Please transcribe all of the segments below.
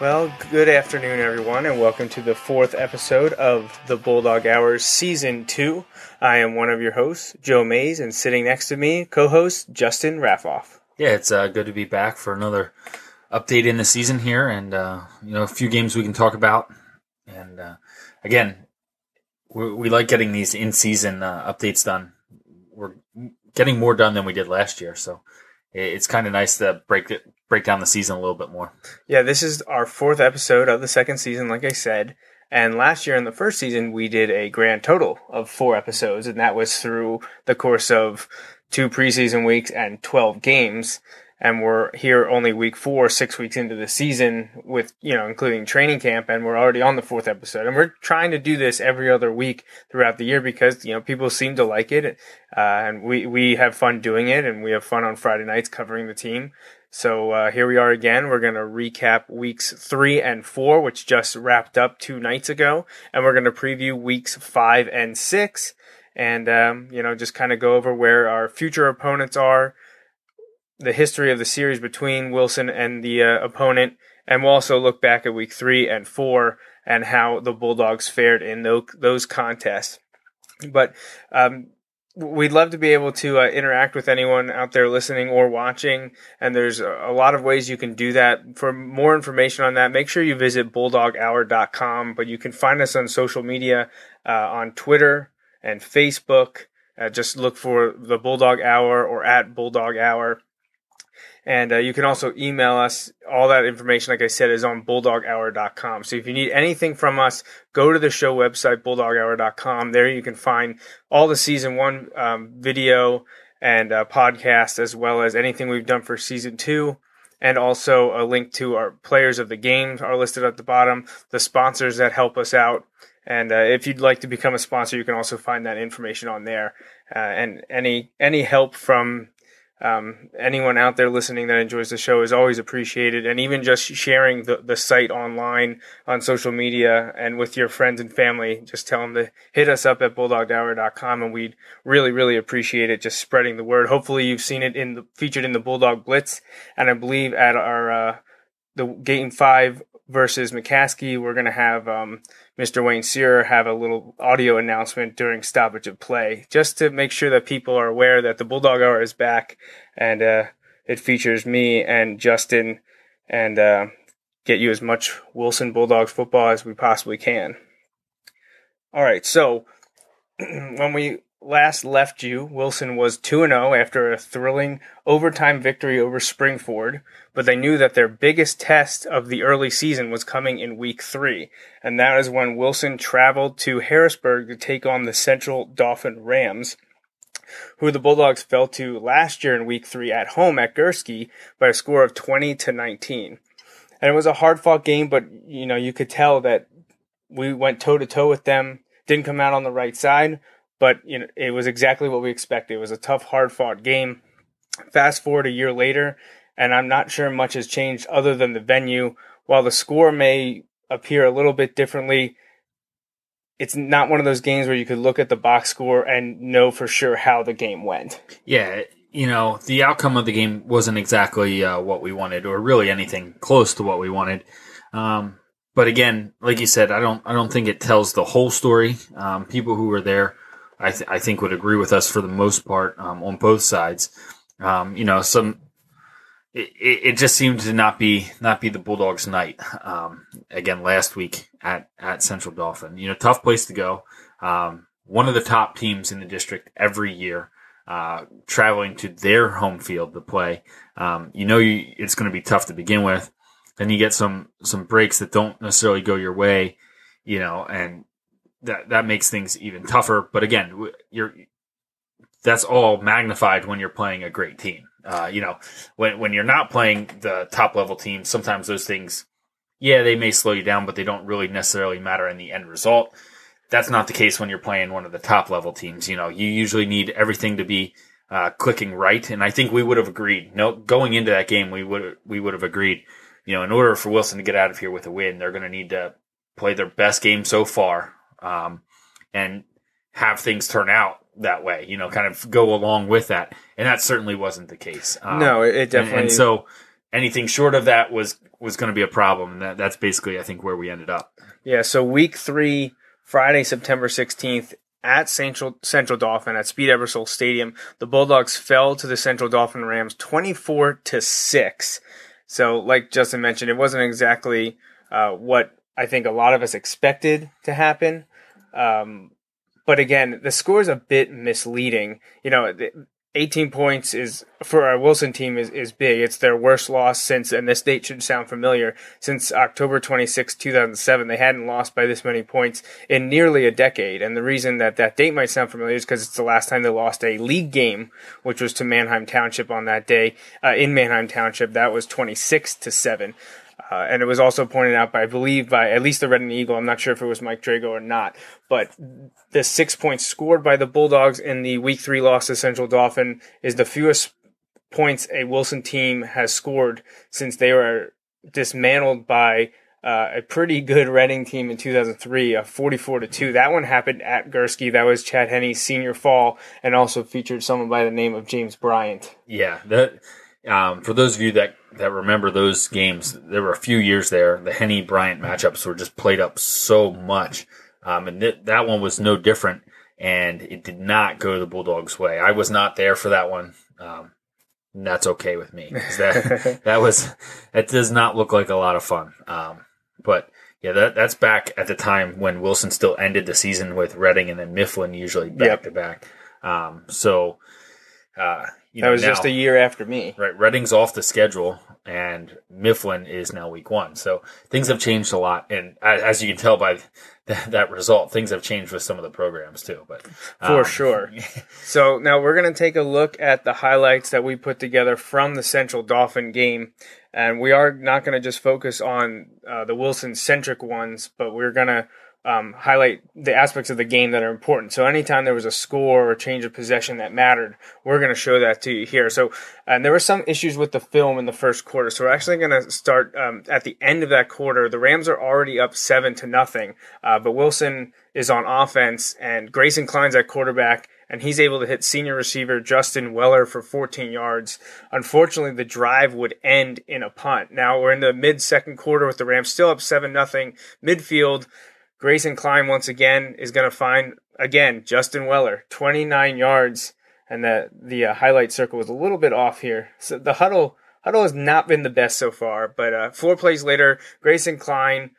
Well, good afternoon, everyone, and welcome to the fourth episode of the Bulldog Hours Season 2. I am one of your hosts, Joe Mays, and sitting next to me, co host Justin Raffoff. Yeah, it's uh, good to be back for another update in the season here, and uh, you know a few games we can talk about. And uh, again, we, we, like getting these in-season uh, updates done. We're getting more done than we did last year, so it's kind of nice to break it, break down the season a little bit more. Yeah, this is our fourth episode of the second season, like I said. And last year in the first season, we did a grand total of four episodes, and that was through the course of two preseason weeks and 12 games and we're here only week four, six weeks into the season with, you know, including training camp, and we're already on the fourth episode. And we're trying to do this every other week throughout the year because, you know, people seem to like it. Uh, and we, we have fun doing it and we have fun on Friday nights covering the team. So, uh, here we are again. We're going to recap weeks three and four, which just wrapped up two nights ago. And we're going to preview weeks five and six and, um, you know, just kind of go over where our future opponents are the history of the series between Wilson and the uh, opponent, and we'll also look back at week three and four and how the Bulldogs fared in those, those contests. But um, we'd love to be able to uh, interact with anyone out there listening or watching, and there's a lot of ways you can do that. For more information on that, make sure you visit bulldoghour.com. But you can find us on social media uh, on Twitter and Facebook. Uh, just look for the Bulldog Hour or at Bulldog Hour. And uh, you can also email us. All that information, like I said, is on bulldoghour.com. So if you need anything from us, go to the show website, bulldoghour.com. There you can find all the season one um, video and uh, podcast, as well as anything we've done for season two. And also a link to our players of the game are listed at the bottom, the sponsors that help us out. And uh, if you'd like to become a sponsor, you can also find that information on there. Uh, and any any help from um, anyone out there listening that enjoys the show is always appreciated. And even just sharing the, the site online on social media and with your friends and family, just tell them to hit us up at bulldoghour.com and we'd really, really appreciate it. Just spreading the word. Hopefully you've seen it in the, featured in the Bulldog Blitz. And I believe at our, uh, the game five versus McCaskey, we're going to have, um, Mr. Wayne Searer have a little audio announcement during stoppage of play, just to make sure that people are aware that the Bulldog Hour is back, and uh, it features me and Justin, and uh, get you as much Wilson Bulldogs football as we possibly can. All right, so when we last left you, Wilson was 2 0 after a thrilling overtime victory over Springford, but they knew that their biggest test of the early season was coming in week three, and that is when Wilson traveled to Harrisburg to take on the Central Dauphin Rams. Who the Bulldogs fell to last year in week three at home at Gursky by a score of 20 to 19. And it was a hard fought game, but you know, you could tell that we went toe to toe with them, didn't come out on the right side, but you know, it was exactly what we expected. It was a tough, hard fought game. Fast forward a year later, and I'm not sure much has changed other than the venue. While the score may appear a little bit differently, it's not one of those games where you could look at the box score and know for sure how the game went. Yeah, you know, the outcome of the game wasn't exactly uh, what we wanted, or really anything close to what we wanted. Um, but again, like you said, I don't, I don't think it tells the whole story. Um, people who were there I, th- I think would agree with us for the most part um, on both sides. Um, you know, some it, it, just seemed to not be not be the Bulldogs' night. Um, again, last week at at Central Dauphin. you know, tough place to go. Um, one of the top teams in the district every year, uh, traveling to their home field to play. Um, you know, you, it's going to be tough to begin with. Then you get some some breaks that don't necessarily go your way, you know, and that that makes things even tougher. But again, you're that's all magnified when you're playing a great team. Uh, you know, when when you're not playing the top level team, sometimes those things yeah, they may slow you down, but they don't really necessarily matter in the end result. That's not the case when you're playing one of the top level teams. You know, you usually need everything to be uh, clicking right, and I think we would have agreed. No, going into that game, we would we would have agreed. You know, in order for Wilson to get out of here with a win, they're going to need to play their best game so far, um, and have things turn out that way. You know, kind of go along with that, and that certainly wasn't the case. Um, no, it, it definitely. And, and, so, anything short of that was was going to be a problem. And that, that's basically, I think, where we ended up. Yeah. So week three, Friday, September sixteenth. At Central Central Dauphin at Speed Ebersol Stadium, the Bulldogs fell to the Central Dauphin Rams twenty four to six. So, like Justin mentioned, it wasn't exactly uh, what I think a lot of us expected to happen. Um, but again, the score is a bit misleading. You know, 18 points is for our Wilson team is, is big. It's their worst loss since, and this date should sound familiar, since October 26, 2007. They hadn't lost by this many points in nearly a decade. And the reason that that date might sound familiar is because it's the last time they lost a league game, which was to Manheim Township on that day, uh, in Manheim Township. That was 26 to 7. Uh, and it was also pointed out by, I believe, by at least the Reading Eagle. I'm not sure if it was Mike Drago or not, but the six points scored by the Bulldogs in the Week Three loss to Central Dauphin is the fewest points a Wilson team has scored since they were dismantled by uh, a pretty good Reading team in 2003, a 44 to two. That one happened at Gursky. That was Chad Henne's senior fall, and also featured someone by the name of James Bryant. Yeah, um, for those of you that, that remember those games, there were a few years there. The Henne Bryant matchups were just played up so much. Um, and th- that one was no different. And it did not go the Bulldogs' way. I was not there for that one. Um, and that's okay with me. That, that was, that does not look like a lot of fun. Um, but yeah, that, that's back at the time when Wilson still ended the season with Reading and then Mifflin usually back to back. Um, so, uh, you that was now, just a year after me. Right. Reading's off the schedule and Mifflin is now week one. So things have changed a lot. And as you can tell by that, that result, things have changed with some of the programs too. But um, for sure. so now we're going to take a look at the highlights that we put together from the Central Dauphin game. And we are not going to just focus on uh, the Wilson centric ones, but we're going to um, highlight the aspects of the game that are important. So anytime there was a score or change of possession that mattered, we're going to show that to you here. So and there were some issues with the film in the first quarter. So we're actually going to start um, at the end of that quarter. The Rams are already up seven to nothing, uh, but Wilson is on offense and Grayson Klein's at quarterback. And he's able to hit senior receiver Justin Weller for 14 yards. Unfortunately, the drive would end in a punt. Now we're in the mid second quarter with the Rams still up seven nothing. Midfield, Grayson Klein once again is going to find again Justin Weller, 29 yards, and the the uh, highlight circle was a little bit off here. So the Hudl Hudl has not been the best so far, but uh, four plays later, Grayson Klein,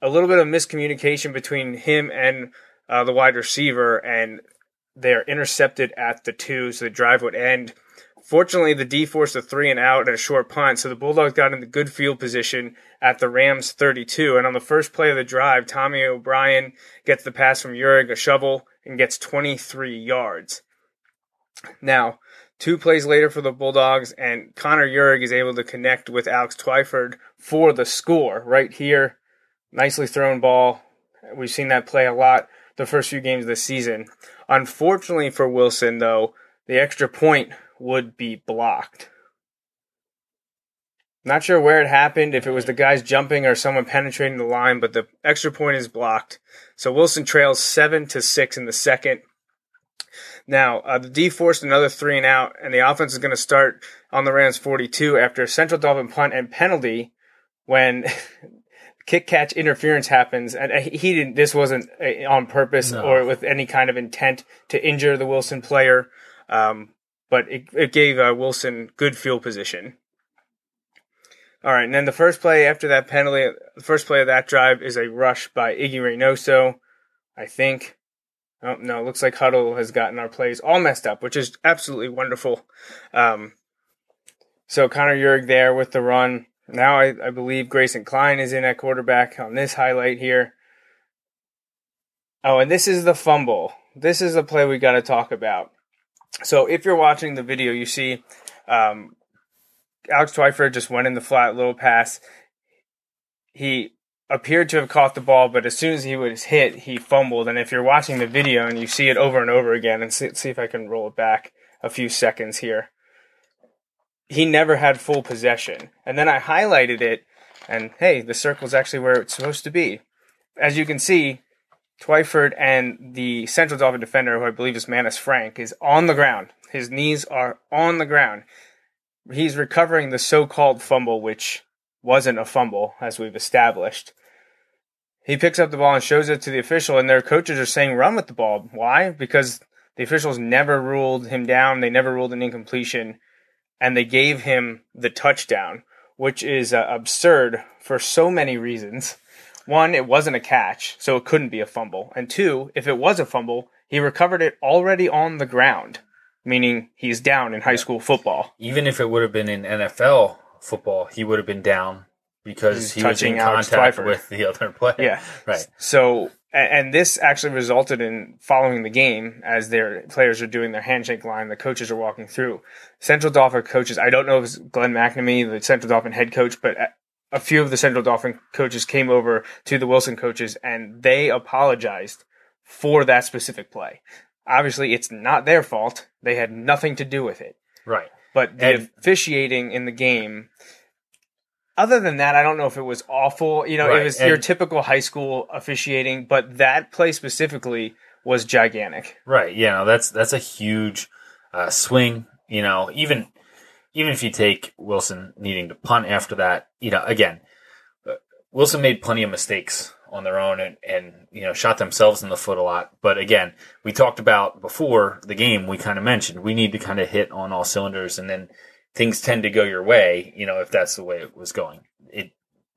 a little bit of miscommunication between him and uh, the wide receiver, and they're intercepted at the two, so the drive would end. Fortunately, the D forced a three and out and a short punt, so the Bulldogs got into good field position at the Rams 32. And on the first play of the drive, Tommy O'Brien gets the pass from Urig, a shovel, and gets 23 yards. Now, two plays later for the Bulldogs, and Connor Urig is able to connect with Alex Twyford for the score right here. Nicely thrown ball. We've seen that play a lot the first few games of the season. Unfortunately for Wilson, though, the extra point would be blocked. Not sure where it happened, if it was the guys jumping or someone penetrating the line, but the extra point is blocked. So Wilson trails seven to six in the second. Now, uh, the D forced another three and out, and the offense is going to start on the Rams 42 after a Central Dauphin punt and penalty when kick catch interference happens. And he didn't, this wasn't uh, on purpose no. or with any kind of intent to injure the Wilson player. Um, but it, it gave uh, Wilson good field position. All right, and then the first play after that penalty, the first play of that drive is a rush by Iggy Reynoso, I think. Oh, no, looks like Hudl has gotten our plays all messed up, which is absolutely wonderful. Um, so Connor Yurg there with the run. Now I, I believe Grayson Klein is in at quarterback on this highlight here. Oh, and this is the fumble. This is the play we got to talk about. So if you're watching the video, you see um, Alex Twyford just went in the flat little pass. he appeared to have caught the ball, but as soon as he was hit, he fumbled. And if you're watching the video and you see it over and over again, and see, see if I can roll it back a few seconds here, he never had full possession. And then I highlighted it, and hey, the circle's actually where it's supposed to be. As you can see, Twyford and the Central Dauphin defender, who I believe is Manus Frank, is on the ground. His knees are on the ground. He's recovering the so called fumble, which wasn't a fumble, as we've established. He picks up the ball and shows it to the official, and their coaches are saying, run with the ball. Why? Because the officials never ruled him down. They never ruled an incompletion, and they gave him the touchdown, which is uh, absurd for so many reasons. One, it wasn't a catch, so it couldn't be a fumble. And two, if it was a fumble, he recovered it already on the ground, meaning he's down in high school football. Even if it would have been in NFL football, he would have been down because he was in contact with the other player. Yeah. Right. So, and this actually resulted in following the game as their players are doing their handshake line, the coaches are walking through. Central Dauphin coaches, I don't know if it's Glenn McNamee, the Central Dauphin head coach, but a- few of the Central Dauphin coaches came over to the Wilson coaches and they apologized for that specific play. Obviously, it's not their fault. They had nothing to do with it. Right. But the And- officiating in the game, other than that, I don't know if it was awful. You know, Right, it was your typical high school officiating, but that play specifically was gigantic. Right. Yeah. No, that's that's a huge uh, swing. You know, even even if you take Wilson needing to punt after that, you know, again, uh, Wilson made plenty of mistakes on their own and and you know shot themselves in the foot a lot. But again, we talked about before the game. We kind of mentioned we need to kind of hit on all cylinders, and then things tend to go your way. You know, if that's the way it was going. It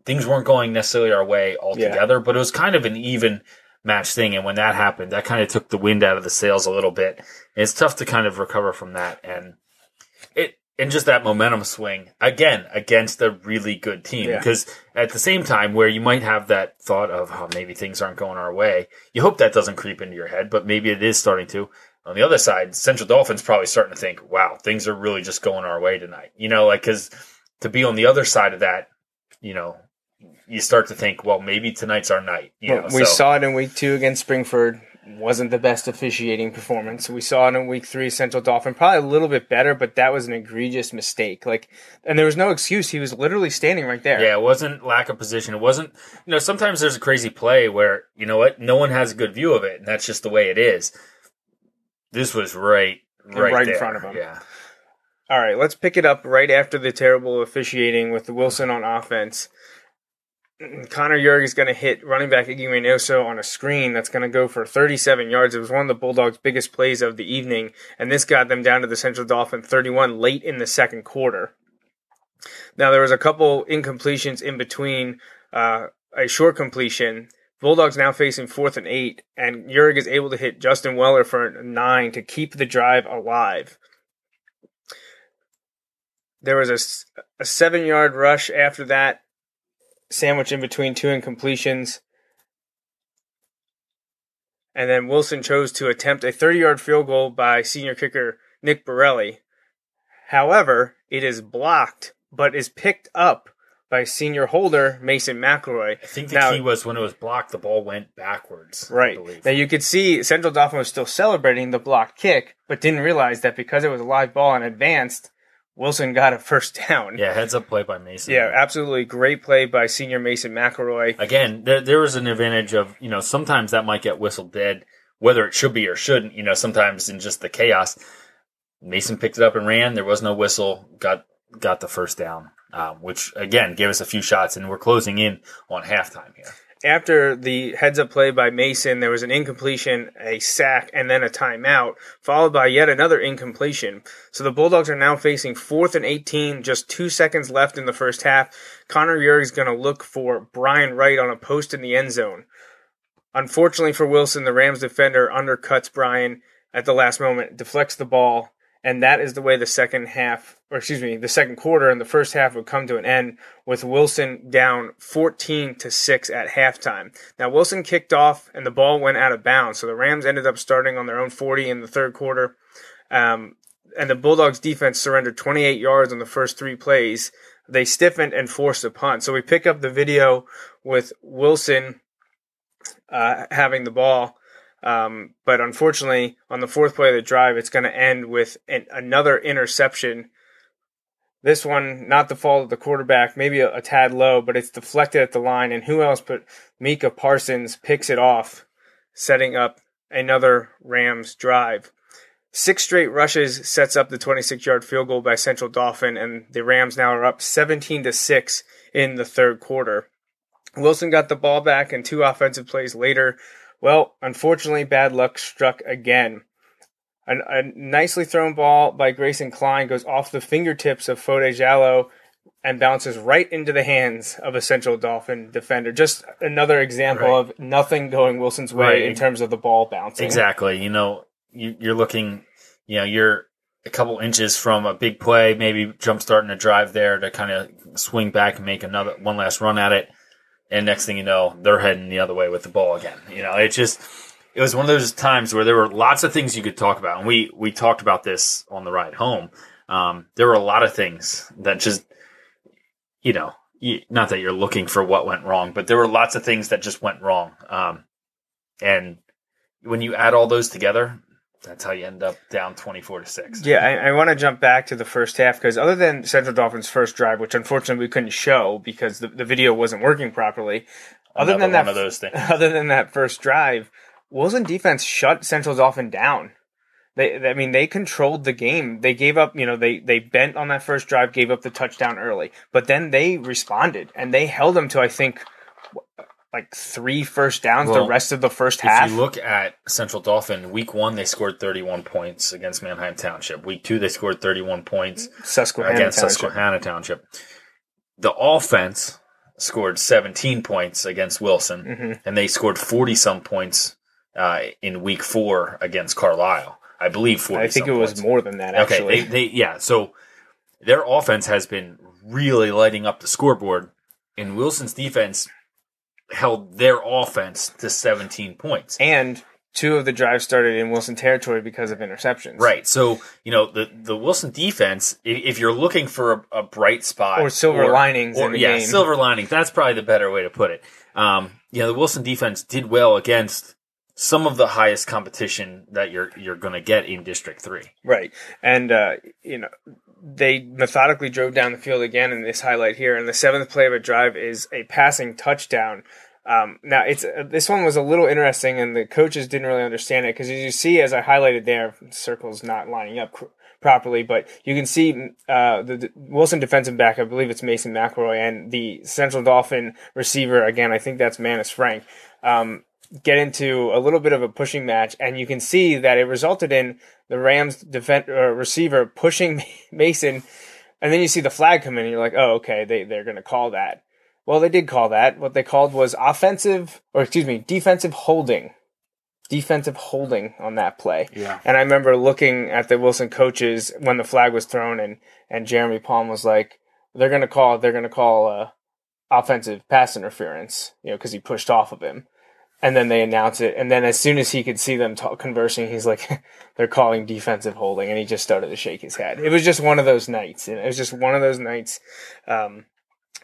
things weren't going necessarily our way altogether, but it was kind of an even match thing. And when that happened, that kind of took the wind out of the sails a little bit. And it's tough to kind of recover from that. And and just that momentum swing again against a really good team. Yeah. Because at the same time, where you might have that thought of, oh, maybe things aren't going our way, you hope that doesn't creep into your head, but maybe it is starting to. On the other side, Central Dauphin's probably starting to think, wow, things are really just going our way tonight. You know, like, cause to be on the other side of that, you know, you start to think, well, maybe tonight's our night. You know, we so- saw it in week two against Springford. Wasn't the best officiating performance. We saw it in week three, Central Dauphin, probably a little bit better, but that was an egregious mistake. Like, and there was no excuse. He was literally standing right there. Yeah, it wasn't lack of position. It wasn't, you know, sometimes there's a crazy play where, you know what, no one has a good view of it, and that's just the way it is. This was right, right, Right in front of him. Yeah. All right, let's pick it up right after the terrible officiating with Wilson on offense. Connor Yerg is going to hit running back Iggy Reynoso on a screen that's going to go for 37 yards. It was one of the Bulldogs' biggest plays of the evening, and this got them down to the Central Dauphin 31 late in the second quarter. Now, there was a couple incompletions in between uh, a short completion. Bulldogs now facing fourth and eight, and Yerg is able to hit Justin Weller for a nine to keep the drive alive. There was a seven yard rush after that, sandwich in between two incompletions. And then Wilson chose to attempt a 30 yard field goal by senior kicker Nick Borelli. However, it is blocked, but is picked up by senior holder Mason McElroy. I think the Now- key was when it was blocked, the ball went backwards. Right. Now you could see Central Dauphin was still celebrating the blocked kick, but didn't realize that because it was a live ball and advanced, Wilson got a first down. yeah, heads up play by Mason. Yeah, absolutely great play by senior Mason McElroy. Again, there, there was an advantage of, you know, sometimes that might get whistled dead, whether it should be or shouldn't, you know, sometimes in just the chaos. Mason picked it up and ran. There was no whistle. Got got the first down, um, which again gave us a few shots, and we're closing in on halftime here. After the heads up play by Mason, there was an incompletion, a sack, and then a timeout, followed by yet another incompletion. So the Bulldogs are now facing fourth and 18, just two seconds left in the first half. Connor Yerg is going to look for Brian Wright on a post in the end zone. Unfortunately for Wilson, the Rams defender undercuts Brian at the last moment, deflects the ball, and that is the way the second half, or excuse me, the second quarter and the first half would come to an end with Wilson down 14 to 6 at halftime. Now Wilson kicked off and the ball went out of bounds, so the Rams ended up starting on their own 40 in the third quarter. Um, and the Bulldogs defense surrendered 28 yards on the first three plays. they stiffened and forced a punt. So we pick up the video with Wilson uh, having the ball. Um, but unfortunately, on the fourth play of the drive, it's going to end with an, another interception. This one, not the fault of the quarterback, maybe a, a, tad low, but it's deflected at the line. And who else but Micah Parsons picks it off, setting up another Rams drive. Six straight rushes sets up the 26 yard field goal by Central Dauphin, and the Rams now are up 17 to 6 in the third quarter. Wilson got the ball back, and two offensive plays later, well, unfortunately, bad luck struck again. A, a nicely thrown ball by Grayson Klein goes off the fingertips of Fode Jallow and bounces right into the hands of a Central Dauphin defender. Just another example right. of nothing going Wilson's way right. in terms of the ball bouncing. Exactly. You know, you, you're looking, you know, you're a couple inches from a big play, maybe jump starting a drive there to kind of swing back and make another one last run at it. And next thing you know, they're heading the other way with the ball again. You know, it just it was one of those times where there were lots of things you could talk about, and we we talked about this on the ride home. Um, there were a lot of things that just, you know, not that you're looking for what went wrong, but there were lots of things that just went wrong. Um, and when you add all those together, that's how you end up down 24 to 6. Yeah, I, I want to jump back to the first half because other than Central Dauphin's first drive, which unfortunately we couldn't show because the, the video wasn't working properly, other than that, of those things. other than that first drive, Wilson defense shut Central Dauphin down. They, I mean, they controlled the game. They gave up, you know, they, they bent on that first drive, gave up the touchdown early, but then they responded and they held them to, I think, like three first downs well, the rest of the first half. If you look at Central Dauphin, week one they scored 31 points against Manheim Township. Week two they scored 31 points Susquehanna against Township. Susquehanna Township. The offense scored 17 points against Wilson, mm-hmm. and they scored 40 some points uh, in week four against Carlisle. I believe 40 I think it was points. more than that, actually. Okay, they, they, yeah, so their offense has been really lighting up the scoreboard, and Wilson's defense held their offense to 17 points. And two of the drives started in Wilson territory because of interceptions. Right. So, you know, the, the Wilson defense, if you're looking for a, a bright spot or silver or, linings or, yeah, game. silver linings, that's probably the better way to put it. Um, you know, the Wilson defense did well against some of the highest competition that you're you're going to get in District 3. Right. And uh, you know, they methodically drove down the field again in this highlight here. And the seventh play of a drive is a passing touchdown. Um, now it's uh, this one was a little interesting, and the coaches didn't really understand it because as you see, as I highlighted there, circles not lining up properly, but you can see uh, the, the, Wilson defensive back, I believe it's Mason McElroy, and the Central Dauphin receiver again, I think that's Manus Frank. Um, get into a little bit of a pushing match, and you can see that it resulted in the Rams defend, uh, receiver pushing Mason, and then you see the flag come in, and you're like, oh, okay, they, they're going to call that. Well, they did call that. What they called was offensive, or excuse me, defensive holding. Defensive holding on that play. Yeah. And I remember looking at the Wilson coaches when the flag was thrown, and, and Jeremy Palm was like, they're going to call, they're going to call, uh, offensive pass interference, you know, because he pushed off of him and then they announce it. And then as soon as he could see them talk, conversing, he's like, "They're calling defensive holding," and he just started to shake his head. It was just one of those nights. and It was just one of those nights. Um,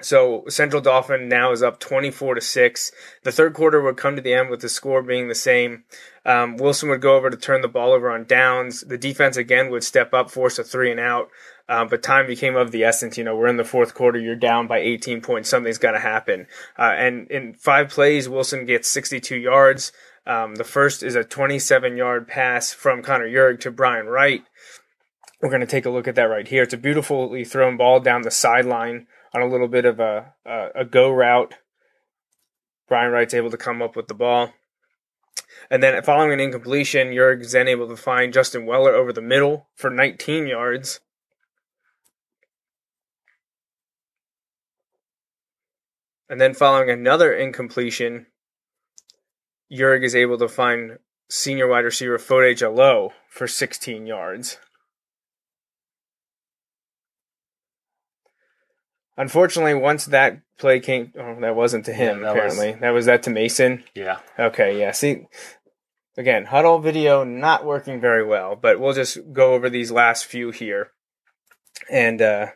so Central Dauphin now is up 24 to 6. The third quarter would come to the end with the score being the same. Um, Wilson would go over to turn the ball over on downs. The defense again would step up, force a three and out. Um, but time became of the essence. You know, we're in the fourth quarter. You're down by 18 points. Something's got to happen. Uh, and in five plays, Wilson gets 62 yards. Um, the first is a 27 yard pass from Connor Yurg to Brian Wright. We're going to take a look at that right here. It's a beautifully thrown ball down the sideline on a little bit of a, a, a go route. Brian Wright's able to come up with the ball. And then following an incompletion, Yurg's then able to find Justin Weller over the middle for 19 yards. And then following another incompletion, Yurg is able to find senior wide receiver Fode Jallow for 16 yards. Unfortunately, once that play came, oh, that wasn't to him. Yeah, that apparently, was, that was that to Mason. Yeah. Okay. Yeah. See, again, Hudl video not working very well, but we'll just go over these last few here, and uh,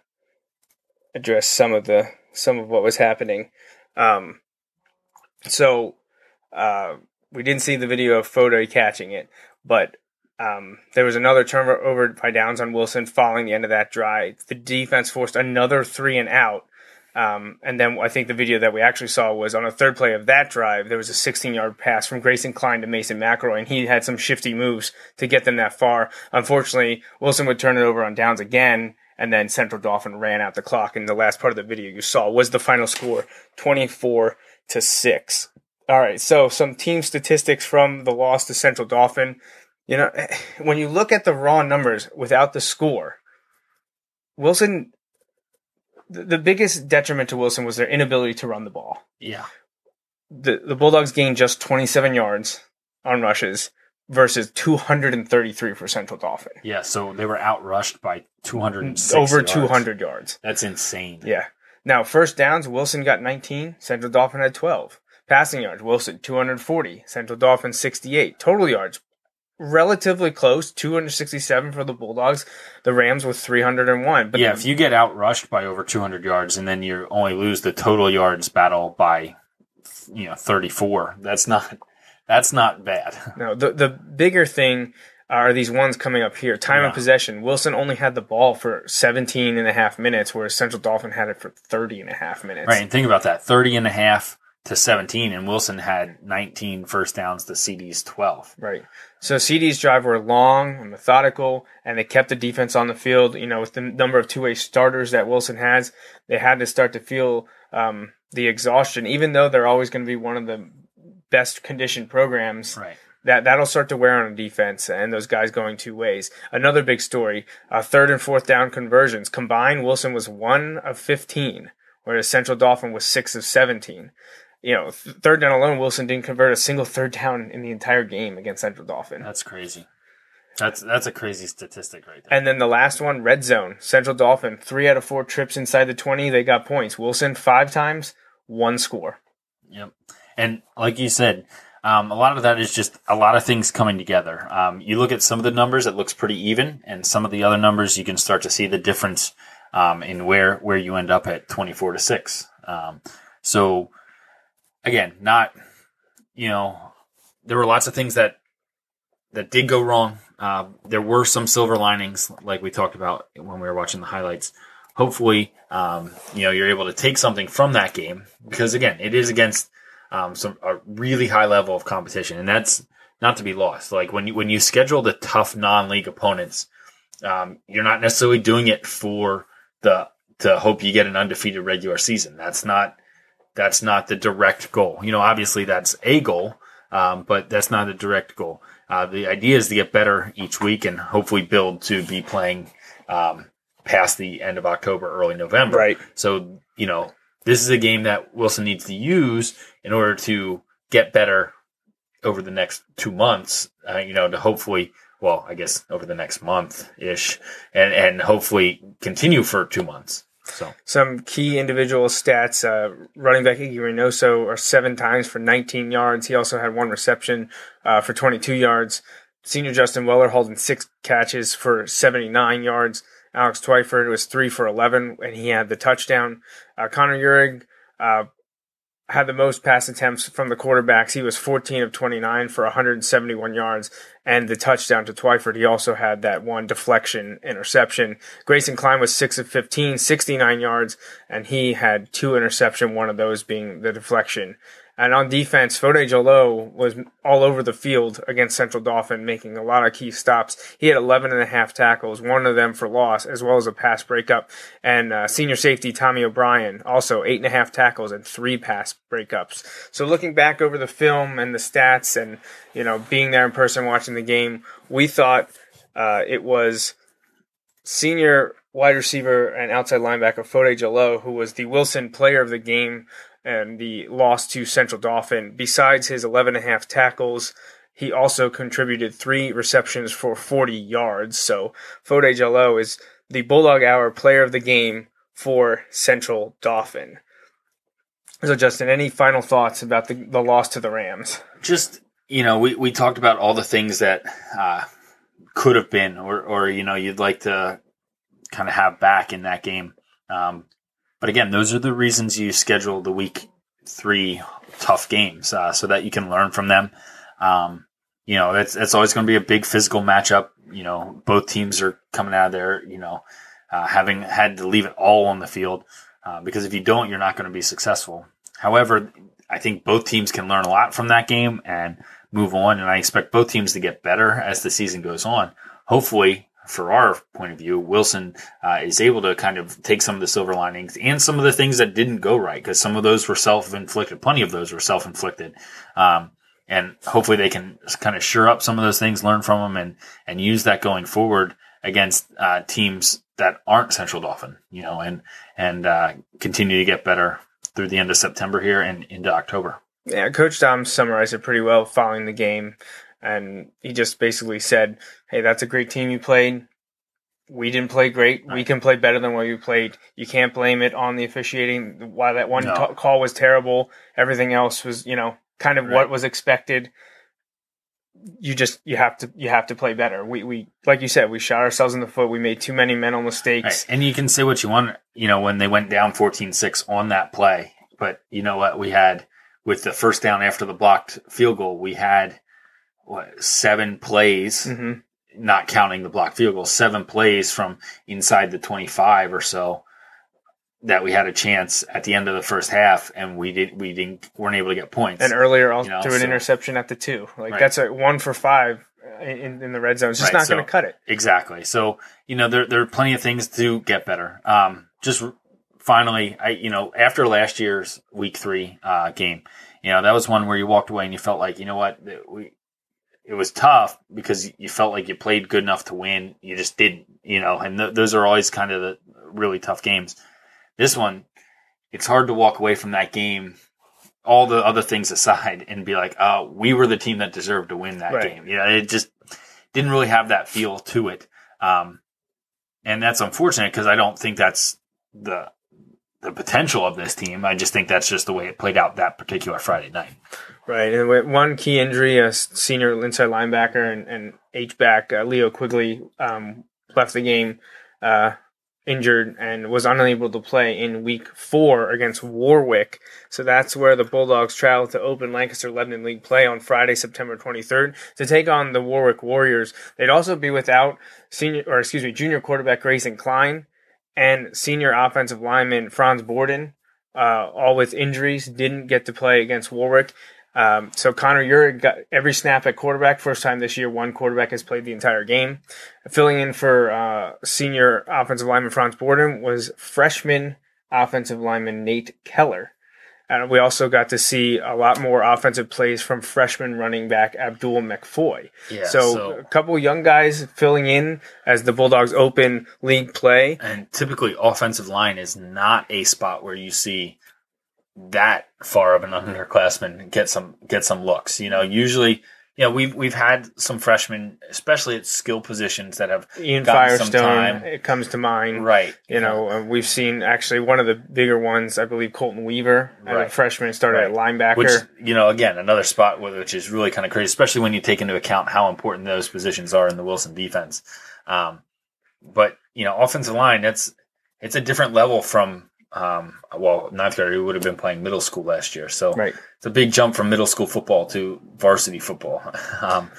address some of the some of what was happening. Um, so uh, we didn't see the video of Fode catching it, but um, there was another turnover by downs on Wilson following the end of that drive. The defense forced another three and out. Um, and then I think the video that we actually saw was on a third play of that drive. There was a 16 yard pass from Grayson Klein to Mason McElroy, and he had some shifty moves to get them that far. Unfortunately, Wilson would turn it over on downs again, and then Central Dauphin ran out the clock. And the last part of the video you saw was the final score 24 to 6. All right, so some team statistics from the loss to Central Dauphin. You know, when you look at the raw numbers without the score, Wilson, the biggest detriment to Wilson was their inability to run the ball. Yeah. The, the Bulldogs gained just 27 yards on rushes versus 233 for Central Dauphin. Yeah, so they were outrushed by 200 over 200 yards. That's insane. Yeah. Now, first downs, Wilson got 19, Central Dauphin had 12. Passing yards, Wilson 240, Central Dauphin 68. Total yards, relatively close, 267 for the Bulldogs. The Rams with 301. But yeah, if you get outrushed by over 200 yards and then you only lose the total yards battle by you know 34, that's not that's not bad. No, the the bigger thing are these ones coming up here. Time yeah. of possession. Wilson only had the ball for 17 and a half minutes, whereas Central Dauphin had it for 30 and a half minutes. Right, and think about that 30 and a half to 17, and Wilson had 19 first downs to CD's 12. Right. So CD's drive were long and methodical, and they kept the defense on the field. You know, with the number of two way starters that Wilson has, they had to start to feel um, the exhaustion, even though they're always going to be one of the best conditioned programs. Right that that'll start to wear on a defense and those guys going two ways. Another big story: uh, third and fourth down conversions combined. Wilson was one of fifteen, whereas Central Dauphin was six of seventeen you know, third down alone, Wilson didn't convert a single third down in the entire game against Central Dauphin. That's crazy. That's that's a crazy statistic right there. And then the last one, red zone, Central Dauphin, three out of four trips inside the twenty, they got points. Wilson five times, one score. Yep. And like you said, um, a lot of that is just a lot of things coming together. Um, you look at some of the numbers, it looks pretty even, and some of the other numbers, you can start to see the difference um, in where where you end up at twenty four to six. Um, so again, not you know, there were lots of things that that did go wrong. Uh, there were some silver linings, like we talked about when we were watching the highlights. Hopefully, um, you know, you're able to take something from that game because again, it is against um, some a really high level of competition, and that's not to be lost. Like when you when you schedule the tough non-league opponents, um, you're not necessarily doing it for the to hope you get an undefeated regular season. That's not that's not the direct goal. You know, obviously that's a goal, um, but that's not a direct goal. Uh, the idea is to get better each week and hopefully build to be playing um, past the end of October, early November. Right. So, you know, this is a game that Wilson needs to use in order to get better over the next two months, uh, you know, to hopefully, well, I guess over the next month ish, and, and hopefully continue for two months. So some key individual stats: uh, running back Iggy Reynoso are seven times for 19 yards. He also had one reception uh, for 22 yards. Senior Justin Weller holding six catches for 79 yards. Alex Twyford was three for 11, and he had the touchdown. Uh, Connor Urig uh, had the most pass attempts from the quarterbacks. He was 14 of 29 for 171 yards and the touchdown to Twyford. He also had that one deflection interception. Grayson Klein was 6 of 15, 69 yards, and he had two interception, one of those being the deflection. And on defense, Fode Jalo was all over the field against Central Dauphin, making a lot of key stops. He had 11 and a half tackles, one of them for loss, as well as a pass breakup. And uh, senior safety Tommy O'Brien, also eight and a half tackles and three pass breakups. So looking back over the film and the stats and, you know, being there in person watching the game, we thought uh, it was senior wide receiver and outside linebacker Fode Jalo, who was the Wilson player of the game and the loss to Central Dauphin. Besides his 11 and a half tackles, he also contributed three receptions for 40 yards. So Fode Jalo is the Bulldog Hour player of the game for Central Dauphin. So, Justin, any final thoughts about the, the loss to the Rams? Just, you know, we, we talked about all the things that uh, could have been or, or, you know, you'd like to kind of have back in that game. Um, But again, those are the reasons you schedule the week three tough games uh, so that you can learn from them. Um, you know, that's that's always going to be a big physical matchup. You know, both teams are coming out of there. You know, uh, having had to leave it all on the field uh, because if you don't, you're not going to be successful. However, I think both teams can learn a lot from that game and move on, and I expect both teams to get better as the season goes on. Hopefully, for our point of view, Wilson uh, is able to kind of take some of the silver linings and some of the things that didn't go right because some of those were self inflicted. Plenty of those were self inflicted. Um, and hopefully they can kind of sure up some of those things, learn from them, and and use that going forward against uh, teams that aren't Central Dauphin, you know, and and uh, continue to get better through the end of September here and into October. Yeah, Coach Dom summarized it pretty well following the game, and he just basically said, "Hey, that's a great team you played. We didn't play great. Right. We can play better than what you played. You can't blame it on the officiating. Why that one no. t- call was terrible. Everything else was, you know, kind of right. what was expected." you just you have to you have to play better. We we like you said, we shot ourselves in the foot. We made too many mental mistakes. Right. And you can say what you want, you know, when they went down 14-6 on that play. But you know what? We had with the first down after the blocked field goal, we had what seven plays, mm-hmm. not counting the blocked field goal, seven plays from inside the 25 or so that we had a chance at the end of the first half, and we did we didn't weren't able to get points. And earlier, I'll you know, threw an so, interception at the two. Like right. that's a one for five in, in the red zone. It's just right. not so, going to cut it. Exactly. So you know there there are plenty of things to get better. Um, just finally, I you know after last year's week three uh, game, you know that was one where you walked away and you felt like you know what we. It was tough because you felt like you played good enough to win. You just didn't, you know, and th- those are always kind of the really tough games. This one, it's hard to walk away from that game, all the other things aside, and be like, "Oh, we were the team that deserved to win that right. game." Yeah, it just didn't really have that feel to it, um, and that's unfortunate because I don't think that's the the potential of this team. I just think that's just the way it played out that particular Friday night. Right, and with one key injury, a senior inside linebacker and, and H back uh, Leo Quigley um, left the game. Uh, injured and was unable to play in week four against Warwick. So that's where the Bulldogs travel to open Lancaster Lebanon League play on Friday, September 23rd to take on the Warwick Warriors. They'd also be without senior, or excuse me, junior quarterback Grayson Klein and senior offensive lineman Franz Borden. Uh, all with injuries, didn't get to play against Warwick. Um, so Connor, you're got every snap at quarterback. First time this year, one quarterback has played the entire game. Filling in for uh, senior offensive lineman Franz Borden was freshman offensive lineman Nate Keller. And we also got to see a lot more offensive plays from freshman running back Abdul McFoy. Yeah, so, so a couple young guys filling in as the Bulldogs open league play. And typically, offensive line is not a spot where you see that far of an underclassman get some get some looks. You know, usually, know, we've we've had some freshmen, especially at skill positions, that have Ian Firestone. It comes to mind, right? You know, uh, we've seen actually one of the bigger ones, I believe, Colton Weaver, right. a freshman, started right. at linebacker. Which you know, again, another spot which is really kind of crazy, especially when you take into account how important those positions are in the Wilson defense. Um, but you know, offensive line, that's it's a different level from um, well, ninth grade, he would have been playing middle school last year. So right. it's a big jump from middle school football to varsity football. um,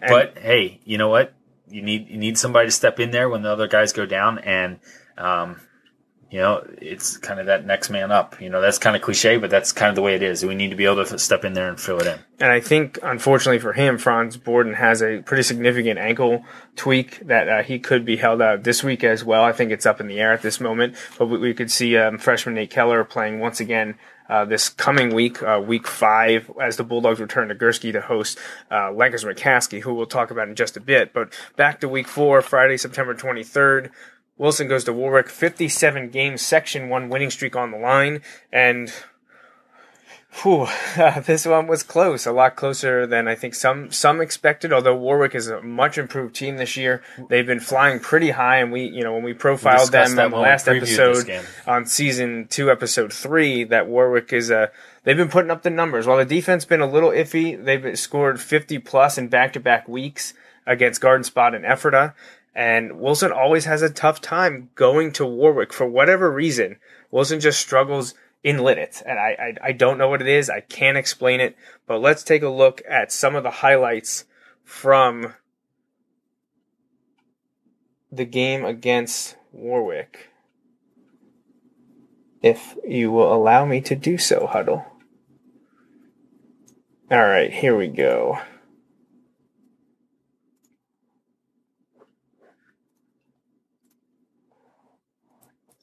but hey, you know what? You need you need somebody to step in there when the other guys go down, and um, you know, it's kind of that next man up. You know, that's kind of cliche, but that's kind of the way it is. We need to be able to step in there and fill it in. And I think, unfortunately for him, Franz Borden has a pretty significant ankle tweak that uh, he could be held out this week as well. I think it's up in the air at this moment, but we, we could see um, freshman Nate Keller playing once again uh, this coming week, uh, week five, as the Bulldogs return to Gursky to host uh, Lancaster McCaskey, who we'll talk about in just a bit. But back to week four, Friday, September 23rd. Wilson goes to Warwick, 57 game Section 1 winning streak on the line, and whew, uh, this one was close, a lot closer than I think some some expected. Although Warwick is a much improved team this year, they've been flying pretty high, and we, you know, when we profiled we them on the last episode on season two, episode three, that Warwick is a they've been putting up the numbers. While the defense been a little iffy, they've scored 50 plus in back to back weeks against Garden Spot and Ephrata. And Wilson always has a tough time going to Warwick for whatever reason. Wilson just struggles in it, and I, I I don't know what it is. I can't explain it, but let's take a look at some of the highlights from the game against Warwick. If you will allow me to do so, Hudl. All right, here we go.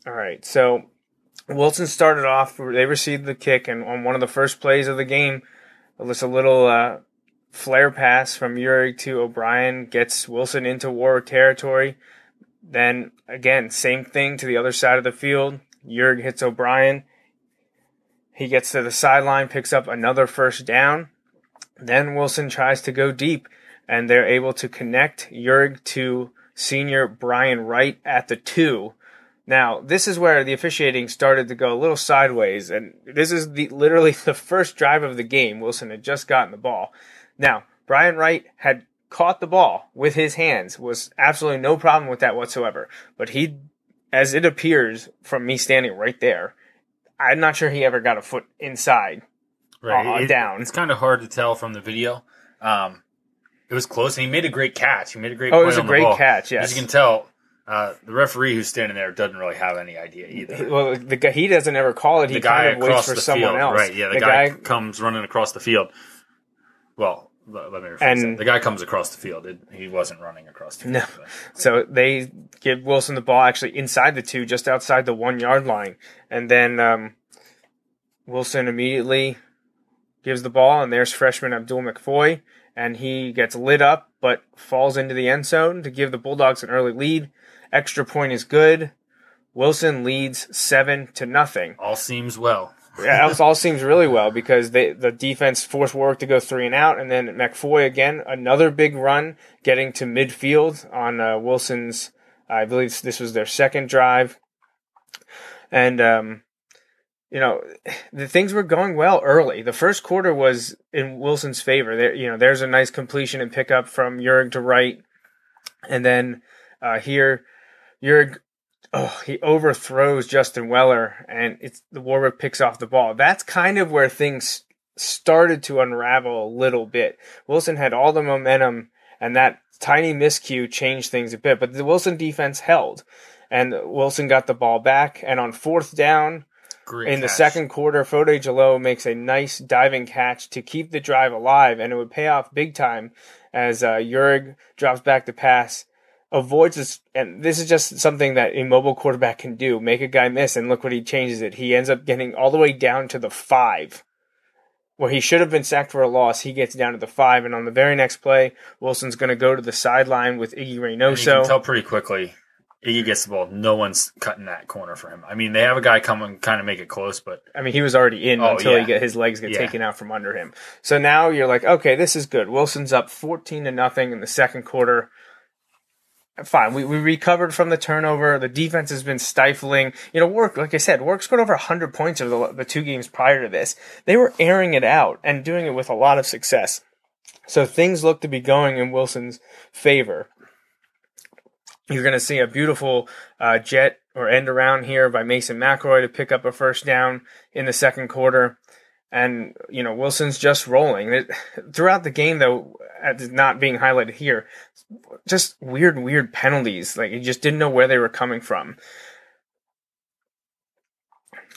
All right, so Wilson started off. They received the kick, and on one of the first plays of the game, it was a little uh, flare pass from Yurig to O'Brien gets Wilson into Warwick territory. Then again, same thing to the other side of the field. Yurig hits O'Brien. He gets to the sideline, picks up another first down. Then Wilson tries to go deep, and they're able to connect Yurig to senior Brian Wright at the two now, this is where the officiating started to go a little sideways, and this is the, literally the first drive of the game. Wilson had just gotten the ball. Now, Brian Wright had caught the ball with his hands, was absolutely no problem with that whatsoever. But he, as it appears from me standing right there, I'm not sure he ever got a foot inside, right, uh, it, down. It's kind of hard to tell from the video. Um, it was close, and he made a great catch. He made a great. Oh, it was a great catch. Yes, as you can tell, uh, the referee who's standing there doesn't really have any idea either. Well, the guy he doesn't ever call it. He the guy kind of waits for someone field, else. Right? Yeah, the, the guy, guy, comes running across the field. Well, let me rephrase and, The guy comes across the field. It, he wasn't running across the field. No. So they give Wilson the ball actually inside the two, just outside the one yard line, and then um, Wilson immediately gives the ball, and there's freshman Abdul McFoy, and he gets lit up, but falls into the end zone to give the Bulldogs an early lead. Extra point is good. Wilson leads seven to nothing. All seems well. yeah, it all seems really well because they, the defense forced Warwick to go three and out, and then McFoy again another big run, getting to midfield on uh, Wilson's. I believe this was their second drive, and um, you know the things were going well early. The first quarter was in Wilson's favor. There, you know, there's a nice completion and pickup from Yurig to right, and then uh, here you're oh, he overthrows Justin Weller and it's the Warwick picks off the ball. That's kind of where things started to unravel a little bit. Wilson had all the momentum and that tiny miscue changed things a bit, but the Wilson defense held and Wilson got the ball back and on fourth down Great in catch. the second quarter, Fode Jalo makes a nice diving catch to keep the drive alive, and it would pay off big time as uh, Yurig drops back to pass avoids this, and this is just something that a mobile quarterback can do. Make a guy miss, and look what he changes it. He ends up getting all the way down to the five, where he should have been sacked for a loss. He gets down to the five, and on the very next play, Wilson's going to go to the sideline with Iggy Reynoso. And you can tell pretty quickly. Iggy gets the ball. No one's cutting that corner for him. I mean, they have a guy come and kind of make it close, but I mean, he was already in oh, until yeah. he get his legs get yeah. taken out from under him. So now you're like, okay, this is good. Wilson's up fourteen to nothing in the second quarter fine. We, we recovered from the turnover. The defense has been stifling. You know, work, like I said, work scored over 100 points over the, the two games prior to this. They were airing it out and doing it with a lot of success. So things look to be going in Wilson's favor. You're going to see a beautiful uh, jet or end around here by Mason McElroy to pick up a first down in the second quarter. And, you know, Wilson's just rolling. It, throughout the game, though, not being highlighted here, just weird, weird penalties. Like you just didn't know where they were coming from.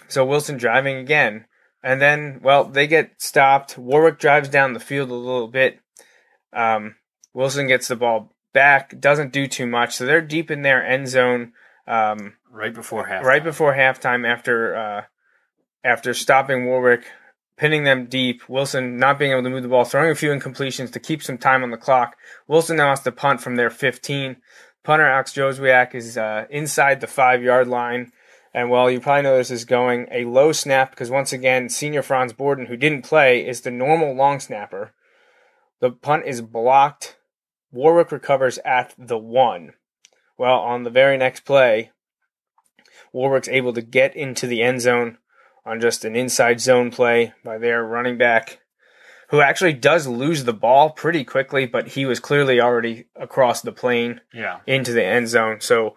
So Wilson driving again. And then, well, they get stopped. Warwick drives down the field a little bit. Um, Wilson gets the ball back, doesn't do too much. So they're deep in their end zone. Um, right before halftime. Right before halftime, after uh, after stopping Warwick pinning them deep. Wilson not being able to move the ball, throwing a few incompletions to keep some time on the clock. Wilson now has to punt from their 15. Punter Alex Joswiak is uh, inside the five yard line. And well, you probably know this is going a low snap because once again, senior Franz Borden, who didn't play, is the normal long snapper. The punt is blocked. Warwick recovers at the one. Well, on the very next play, Warwick's able to get into the end zone on just an inside zone play by their running back, who actually does lose the ball pretty quickly, but he was clearly already across the plane yeah. into the end zone. So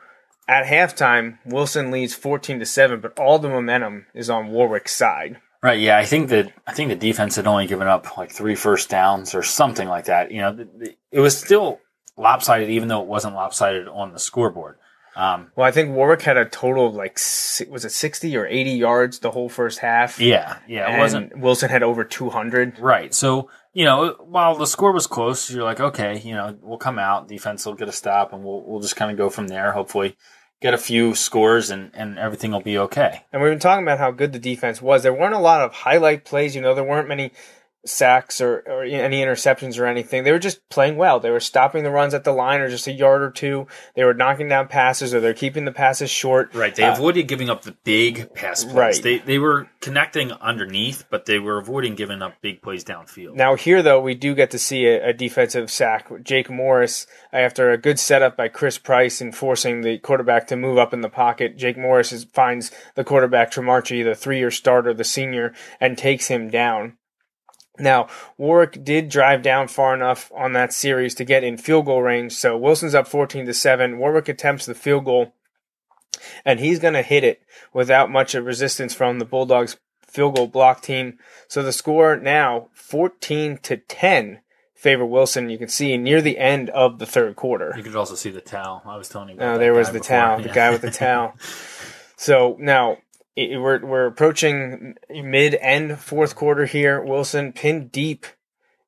At halftime, Wilson leads 14 to 7, but all the momentum is on Warwick's side. Right. Yeah. I think that I think the defense had only given up like three first downs or something like that. You know, the, the, it was still lopsided, even though it wasn't lopsided on the scoreboard. Um, Well, I think Warwick had a total of like, was it 60 or 80 yards the whole first half? yeah. Yeah. It and wasn't Wilson had over 200. right. So you know, while the score was close, you're like, okay, you know, we'll come out, defense will get a stop, and we'll we'll just kind of go from there. Hopefully, get a few scores, and and everything will be okay. And we've been talking about how good the defense was. There weren't a lot of highlight plays. You know, there weren't many sacks or, or any interceptions or anything. They were just playing well. They were stopping the runs at the line or just a yard or two. They were knocking down passes or they're keeping the passes short. Right. They Uh, avoided giving up the big pass plays. Right. They they were connecting underneath, but they were avoiding giving up big plays downfield. Now here though, we do get to see a, a defensive sack. Jake Morris, after a good setup by Chris Price and forcing the quarterback to move up in the pocket, Jake Morris is, finds the quarterback Tremarchi, the three-year starter, the senior, and takes him down. Now, Warwick did drive down far enough on that series to get in field goal range. So Wilson's up 14 to 7. Warwick attempts the field goal and he's going to hit it without much of resistance from the Bulldogs field goal block team. So the score now 14 to 10 favor Wilson. You can see near the end of the third quarter. You could also see the towel. I was telling you. About Oh, there was the before. towel, the guy with the towel. So now we're we're approaching mid end fourth quarter here. Wilson pinned deep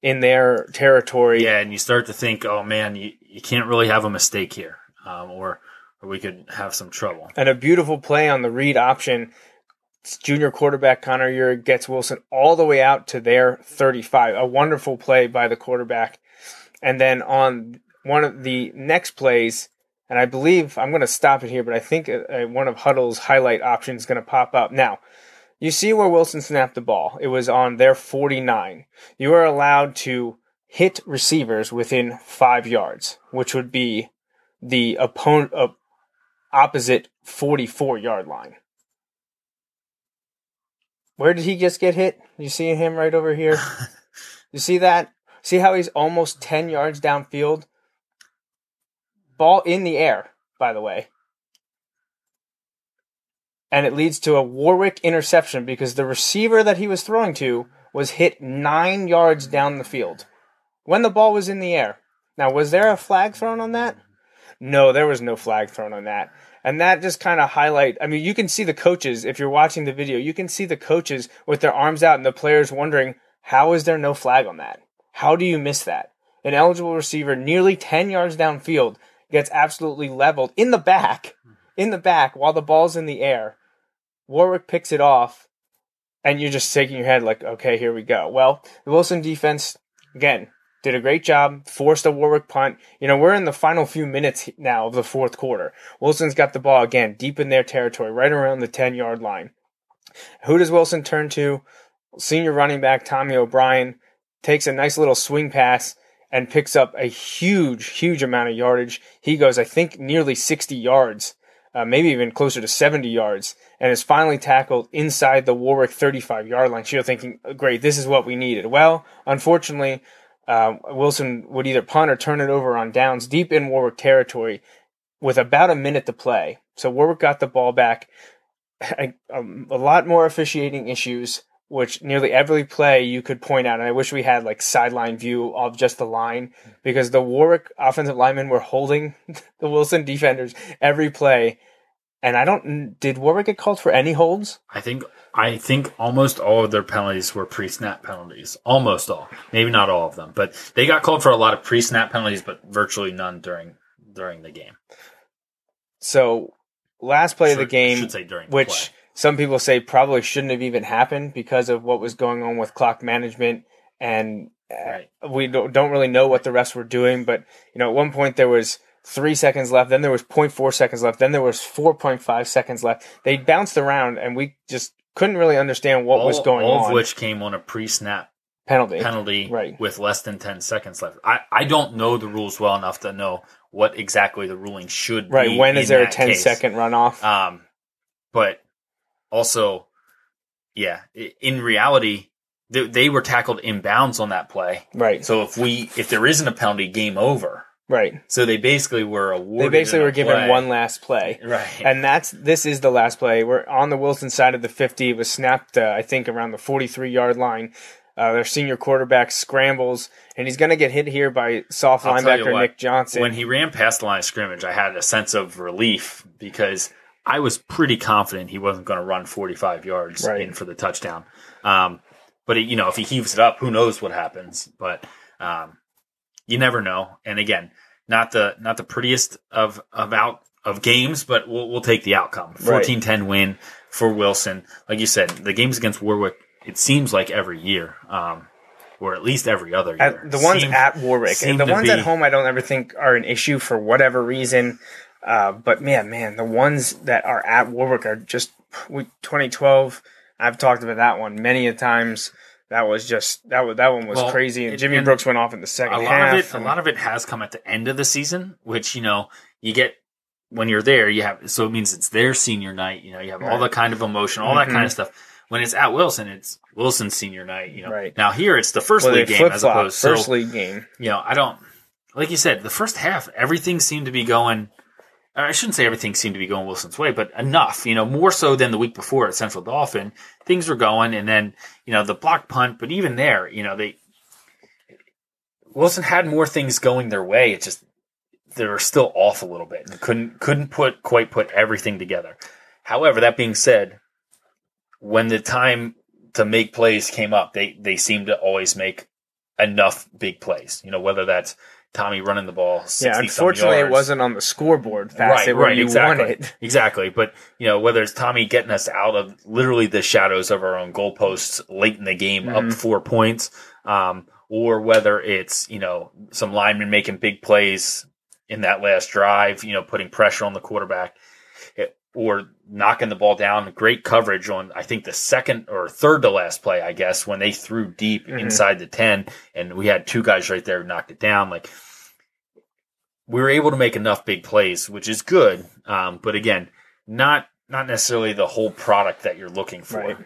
in their territory. yeah, and you start to think, oh man, you, you can't really have a mistake here, um, or or we could have some trouble. And a beautiful play on the read option. Junior quarterback Connor Ure gets Wilson all the way out to their 35. A wonderful play by the quarterback. And then on one of the next plays, and I believe I'm going to stop it here, but I think uh, uh, one of Hudl's highlight options is going to pop up. Now, you see where Wilson snapped the ball. It was on their 49. You are allowed to hit receivers within five yards, which would be the opponent, uh, opposite 44 yard line. Where did he just get hit? You see him right over here? you see that? See how he's almost 10 yards downfield? Ball in the air, by the way. And it leads to a Warwick interception because the receiver that he was throwing to was hit nine yards down the field when the ball was in the air. Now, was there a flag thrown on that? No, there was no flag thrown on that. And that just kind of highlight. I mean, you can see the coaches if you're watching the video. You can see the coaches with their arms out and the players wondering, how is there no flag on that? How do you miss that? An eligible receiver nearly 10 yards downfield gets absolutely leveled in the back, in the back while the ball's in the air. Warwick picks it off and you're just shaking your head like, okay, here we go. Well, the Wilson defense, again, did a great job, forced a Warwick punt. You know, we're in the final few minutes now of the fourth quarter. Wilson's got the ball again, deep in their territory, right around the 10 yard line. Who does Wilson turn to? Senior running back Tommy O'Brien takes a nice little swing pass and picks up a huge, huge amount of yardage. He goes, I think, nearly 60 yards, uh, maybe even closer to 70 yards, and is finally tackled inside the Warwick 35 yard line. So you're thinking, great, this is what we needed. Well, unfortunately, uh, Wilson would either punt or turn it over on downs deep in Warwick territory with about a minute to play. So Warwick got the ball back. A, a lot more officiating issues, which nearly every play you could point out. And I wish we had like sideline view of just the line because the Warwick offensive linemen were holding the Wilson defenders every play. And I don't, did Warwick get called for any holds? I think I think almost all of their penalties were pre-snap penalties. Almost all, maybe not all of them, but they got called for a lot of pre-snap penalties, but virtually none during during the game. So last play of the game, should say during the which play. Some people say probably shouldn't have even happened because of what was going on with clock management and uh, Right. we don't, don't really know what the refs were doing but you know at one point there was three seconds left then there was 0.4 seconds left then there was 4.5 seconds left they bounced around and we just couldn't really understand what all, was going all on of which came on a pre-snap penalty penalty Right. with less than 10 seconds left. I, I don't know the rules well enough to know what exactly the ruling should be. right when is there a that 10 case. second runoff Um, but also, yeah, in reality, they, they were tackled inbounds on that play. right So if we if there isn't a penalty, game over. Right. So they basically were awarded. They basically were given play. one last play. Right. And that's this is the last play. We're on the Wilson side of the 50. It was snapped, uh, I think, around the 43 yard line. Uh, their senior quarterback scrambles, and he's going to get hit here by soft I'll linebacker what, Nick Johnson. When he ran past the line of scrimmage, I had a sense of relief because I was pretty confident he wasn't going to run 45 yards Right. in for the touchdown. Um, but it, you know, if he heaves it up, who knows what happens? But um, you never know. And again, not the not the prettiest of of out of games, but we'll we'll take the outcome. Right. 14-10 win for Wilson. Like you said, the games against Warwick, it seems like every year. Um, or at least every other year. at, the ones at Warwick, and the ones at home, I don't ever think are an issue for whatever reason. Uh, but man, man, the ones that are at Warwick are just we, 2012. I've talked about that one many a times. That was just that was that one was Well, crazy, and it- Jimmy and Brooks went off in the second a lot half. of it, a lot of it has come at the end of the season, which you know you get when you're there. You have so it means it's their senior night. You know, you have all the kind of emotion, all that kind of stuff. When it's at Wilson, it's Wilson's senior night. You know, Right. now here it's the first well, league game as opposed. first so league game. you know, I don't like you said the first half. Everything seemed to be going. I shouldn't say everything seemed to be going Wilson's way, but enough, you know, more so than the week before at Central Dauphin. Things were going, and then you know the block punt, but even there, you know they Wilson had more things going their way. It just they were still off a little bit and couldn't couldn't put quite put everything together. However, that being said, when the time to make plays came up, they they seemed to always make enough big plays. You know, whether that's Tommy running the ball. 60 Yeah, unfortunately, it wasn't on the scoreboard fast. Right, right, exactly, won it. exactly. But you know, whether it's Tommy getting us out of literally the shadows of our own goalposts late in the game, Mm-hmm. up four points, um, or whether it's you know some linemen making big plays in that last drive, you know, putting pressure on the quarterback, it- or knocking the ball down. Great coverage on, I think the second or third to last play, I guess, when they threw deep Mm-hmm. inside the ten, and we had two guys right there who knocked it down, like we were able to make enough big plays, which is good. Um, but again, not not necessarily the whole product that you're looking for. Right.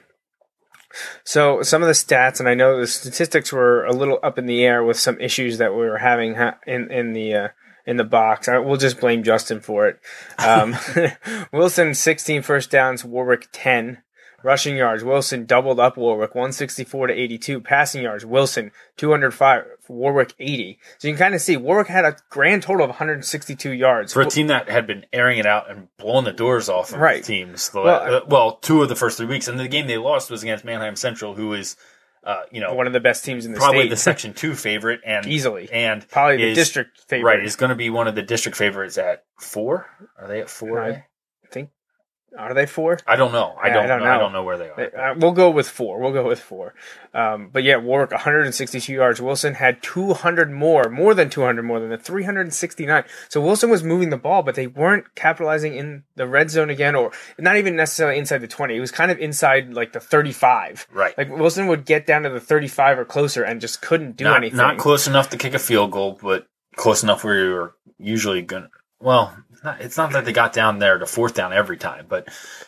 So some of the stats, and I know the statistics were a little up in the air with some issues that we were having in in the uh, in the box. I, we'll just blame Justin for it. Um, Wilson 16 first downs, Warwick 10. Rushing yards, Wilson doubled up Warwick 164 to 82. Passing yards, Wilson 205, Warwick 80. So you can kind of see Warwick had a grand total of 162 yards. For a team that had been airing it out and blowing the doors off of Right. teams, the, Well, well, well, two of the first three weeks, and the game they lost was against Manheim Central, who is, uh, you know, one of the best teams in the probably state. the Section Two favorite, and Easily. and Probably the is- district favorite. Right, is going to be one of the district favorites at four. Are they at four? I think. Are they four? I don't know. I don't. I don't know. I don't know where they are. Uh, we'll go with four. We'll go with four. Um, but yeah, Warwick 162 yards. Wilson had 200 more, more than 200 more than the 369. So Wilson was moving the ball, but they weren't capitalizing in the red zone again, or not even necessarily inside the 20. It was kind of inside like the 35. Right. Like Wilson would get down to the 35 or closer and just couldn't do not, anything. Not close enough to kick a field goal, but close enough where you're usually going to. Well, not, it's not that they got down there to fourth down every time, but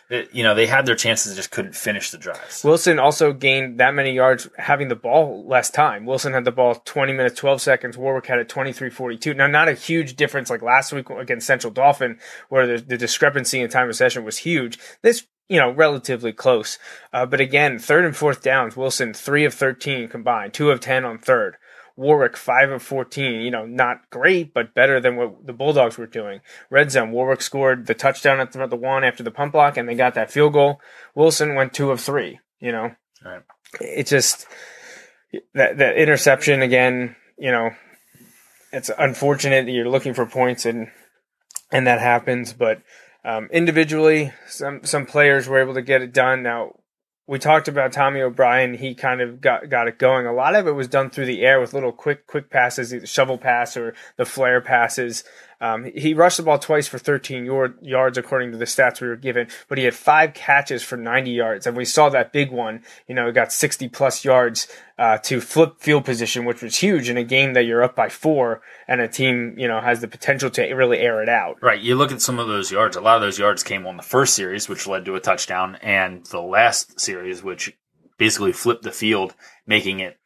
it, you know they had their chances, just couldn't finish the drives. Wilson also gained that many yards having the ball less time. Wilson had the ball 20 minutes, 12 seconds. Warwick had it 23 42. Now, not a huge difference like last week against Central Dauphin, where the, the discrepancy in time of session was huge. This, you know, relatively close. Uh, but again, third and fourth downs, Wilson 3 of 13 combined, 2 of 10 on third. Warwick five of fourteen. You know, not great, but better than what the Bulldogs were doing. Red zone. Warwick scored the touchdown at the, one after the pump block, and they got that field goal. Wilson went two of three. You know, Right. it just that that interception again. You know, it's unfortunate that you're looking for points and and that happens, but um, individually, some some players were able to get it done. Now we talked about Tommy O'Brien. He kind of got got it going. A lot of it was done through the air with little quick quick passes, either shovel pass or the flare passes. Um, he rushed the ball twice for 13 yard, yards, according to the stats we were given, but he had five catches for 90 yards. And we saw that big one, you know, got 60 plus yards uh, to flip field position, which was huge in a game that you're up by four and a team, you know, has the potential to really air it out. Right. You look at some of those yards. A lot of those yards came on the first series, which led to a touchdown, and the last series, which basically flipped the field, making it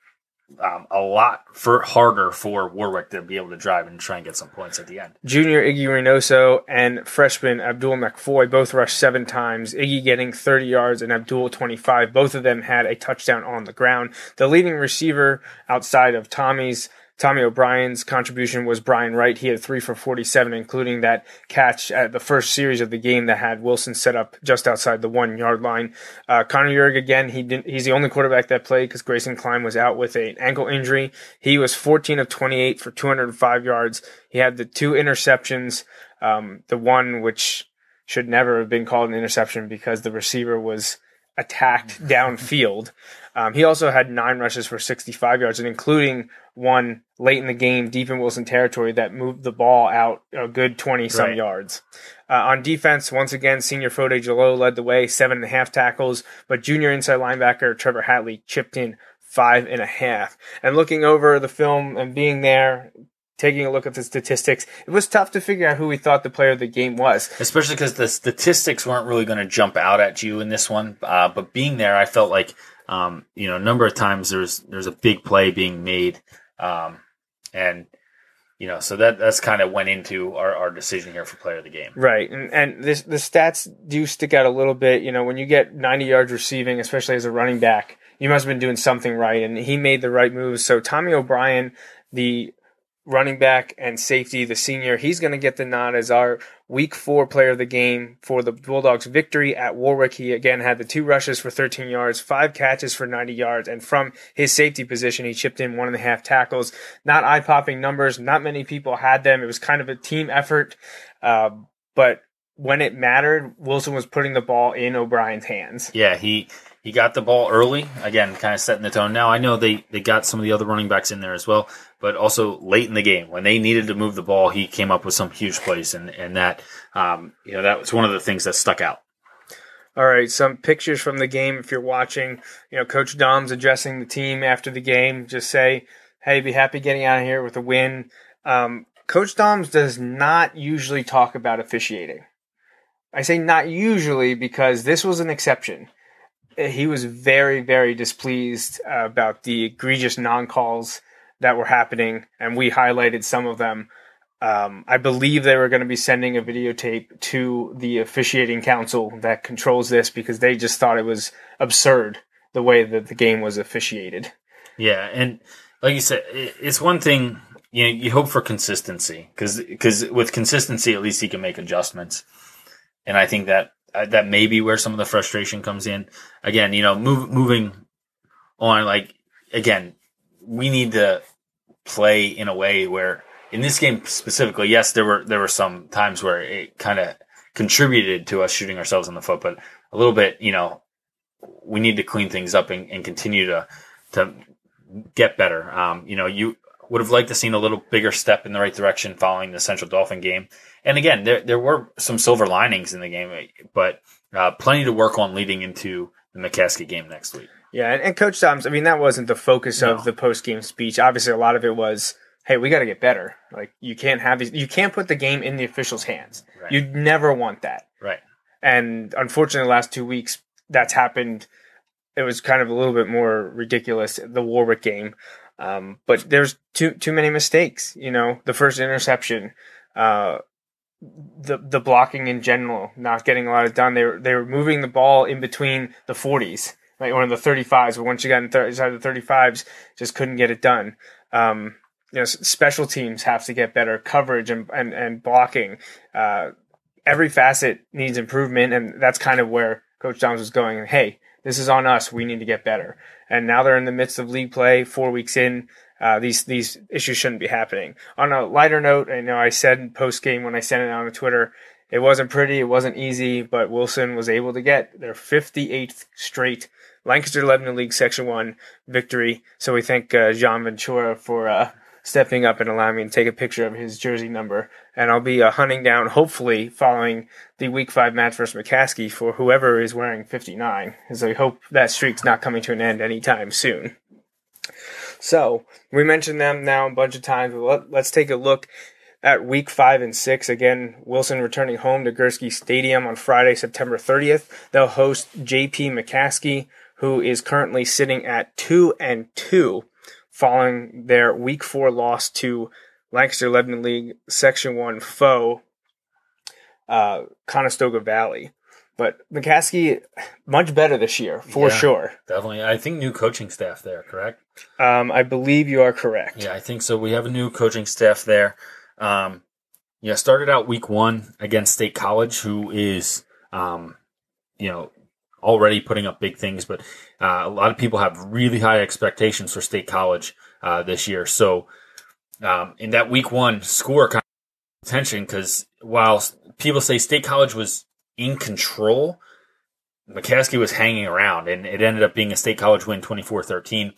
um, a lot for harder for Warwick to be able to drive and try and get some points at the end. Junior Iggy Reynoso and freshman Abdul McFoy both rushed seven times. Iggy getting 30 yards and Abdul 25. Both of them had a touchdown on the ground. The leading receiver outside of Tommy's Tommy O'Brien's contribution was Brian Wright. He had three for 47, including that catch at the first series of the game that had Wilson set up just outside the one yard line. Uh, Connor Yurg, again, he didn't, he's the only quarterback that played because Grayson Klein was out with an ankle injury. He was 14 of 28 for 205 yards. He had the two interceptions, um, the one which should never have been called an interception because the receiver was attacked downfield. Um, he also had nine rushes for 65 yards, and including one late in the game, deep in Wilson territory, that moved the ball out a good 20 some Right. yards. Uh, on defense, once again, senior Fode Jalo led the way, seven and a half tackles, but junior inside linebacker Trevor Hatley chipped in five and a half. And looking over the film and being there, taking a look at the statistics, it was tough to figure out who we thought the player of the game was. especially because the statistics weren't really going to jump out at you in this one. Uh, but being there, I felt like um, you know a number of times there's there's a big play being made, um, and you know so that that's kind of went into our, our decision here for player of the game. Right, and and this the stats do stick out a little bit. You know, when you get 90 yards receiving, especially as a running back, you must have been doing something right, and he made the right moves. So Tommy O'Brien, the running back and safety, the senior, he's going to get the nod as our week four player of the game for the Bulldogs' victory at Warwick. He again had the two rushes for 13 yards, five catches for 90 yards, and from his safety position, he chipped in one and a half tackles. Not eye popping numbers. Not many people had them. It was kind of a team effort. Uh, but when it mattered, Wilson was putting the ball in O'Brien's hands. Yeah, he he got the ball early again, kind of setting the tone. Now I know they they got some of the other running backs in there as well, but also late in the game when they needed to move the ball, he came up with some huge plays, and and that um, you know that was one of the things that stuck out. All right, some pictures from the game if you're watching. You know, Coach Dom's addressing the team after the game. Just say, hey, be happy getting out of here with a win. Um, Coach Doms does not usually talk about officiating. I say not usually because this was an exception. He was very, very displeased about the egregious non calls that were happening, and we highlighted some of them. Um, I believe they were going to be sending a videotape to the officiating council that controls this because they just thought it was absurd the way that the game was officiated. Yeah, and like you said, it's one thing you know, you hope for consistency because because with consistency, at least he can make adjustments, and I think that that may be where some of the frustration comes in. Again, you know, move, moving on, like again, we need to play in a way where in this game specifically, yes, there were there were some times where it kind of contributed to us shooting ourselves in the foot, but a little bit, you know, we need to clean things up and, and continue to to get better. Um, you know, you would have liked to seen a little bigger step in the right direction following the Central Dauphin game. And again, there there were some silver linings in the game, but uh, plenty to work on leading into the McCaskey game next week. Yeah, and, and Coach Doms, I mean, that wasn't the focus No. of the post game speech. Obviously, a lot of it was, hey, we got to get better. Like, you can't have these, you can't put the game in the officials' hands. Right. You'd never want that. Right. And unfortunately, the last two weeks, that's happened. It was kind of a little bit more ridiculous, the Warwick game. Um, but there's too too many mistakes. You know, the first interception, uh, the the blocking in general, not getting a lot of done. They were they were moving the ball in between the 40s, like or in the 35s. But once you got inside the 35s, just couldn't get it done. Um, you know, special teams have to get better coverage and and, and blocking. Uh, every facet needs improvement, and that's kind of where Coach Downs was going. Hey, this is on us. We need to get better. And now they're in the midst of league play, four weeks in. Uh, these these issues shouldn't be happening. On a lighter note, I know I said post game when I sent it out on Twitter, it wasn't pretty, it wasn't easy, but Wilson was able to get their 58th straight Lancaster Lebanon League Section One victory. So we thank uh, Jean Ventura for uh, stepping up and allowing me to take a picture of his jersey number. And I'll be uh, hunting down, hopefully, following the Week Five match versus McCaskey for whoever is wearing 59, as I hope that streak's not coming to an end anytime soon. So we mentioned them now a bunch of times. Let, let's take a look at week five and six. Again, Wilson returning home to Gursky Stadium on Friday, September 30th. They'll host JP McCaskey, who is currently sitting at two and two. following their Week Four loss to Lancaster Lebanon League Section One foe, uh, Conestoga Valley. But McCaskey, much better this year for Yeah. sure. Definitely. I think new coaching staff there, correct? Um, I believe you are correct. Yeah, I think so. We have a new coaching staff there. Um, yeah, started out week one against State College, who is, um, you know, already putting up big things, but uh, a lot of people have really high expectations for State College uh, this year. So, um, in that week one score, kind of attention because while people say State College was in control, McCaskey was hanging around, and it ended up being a State College win 24 13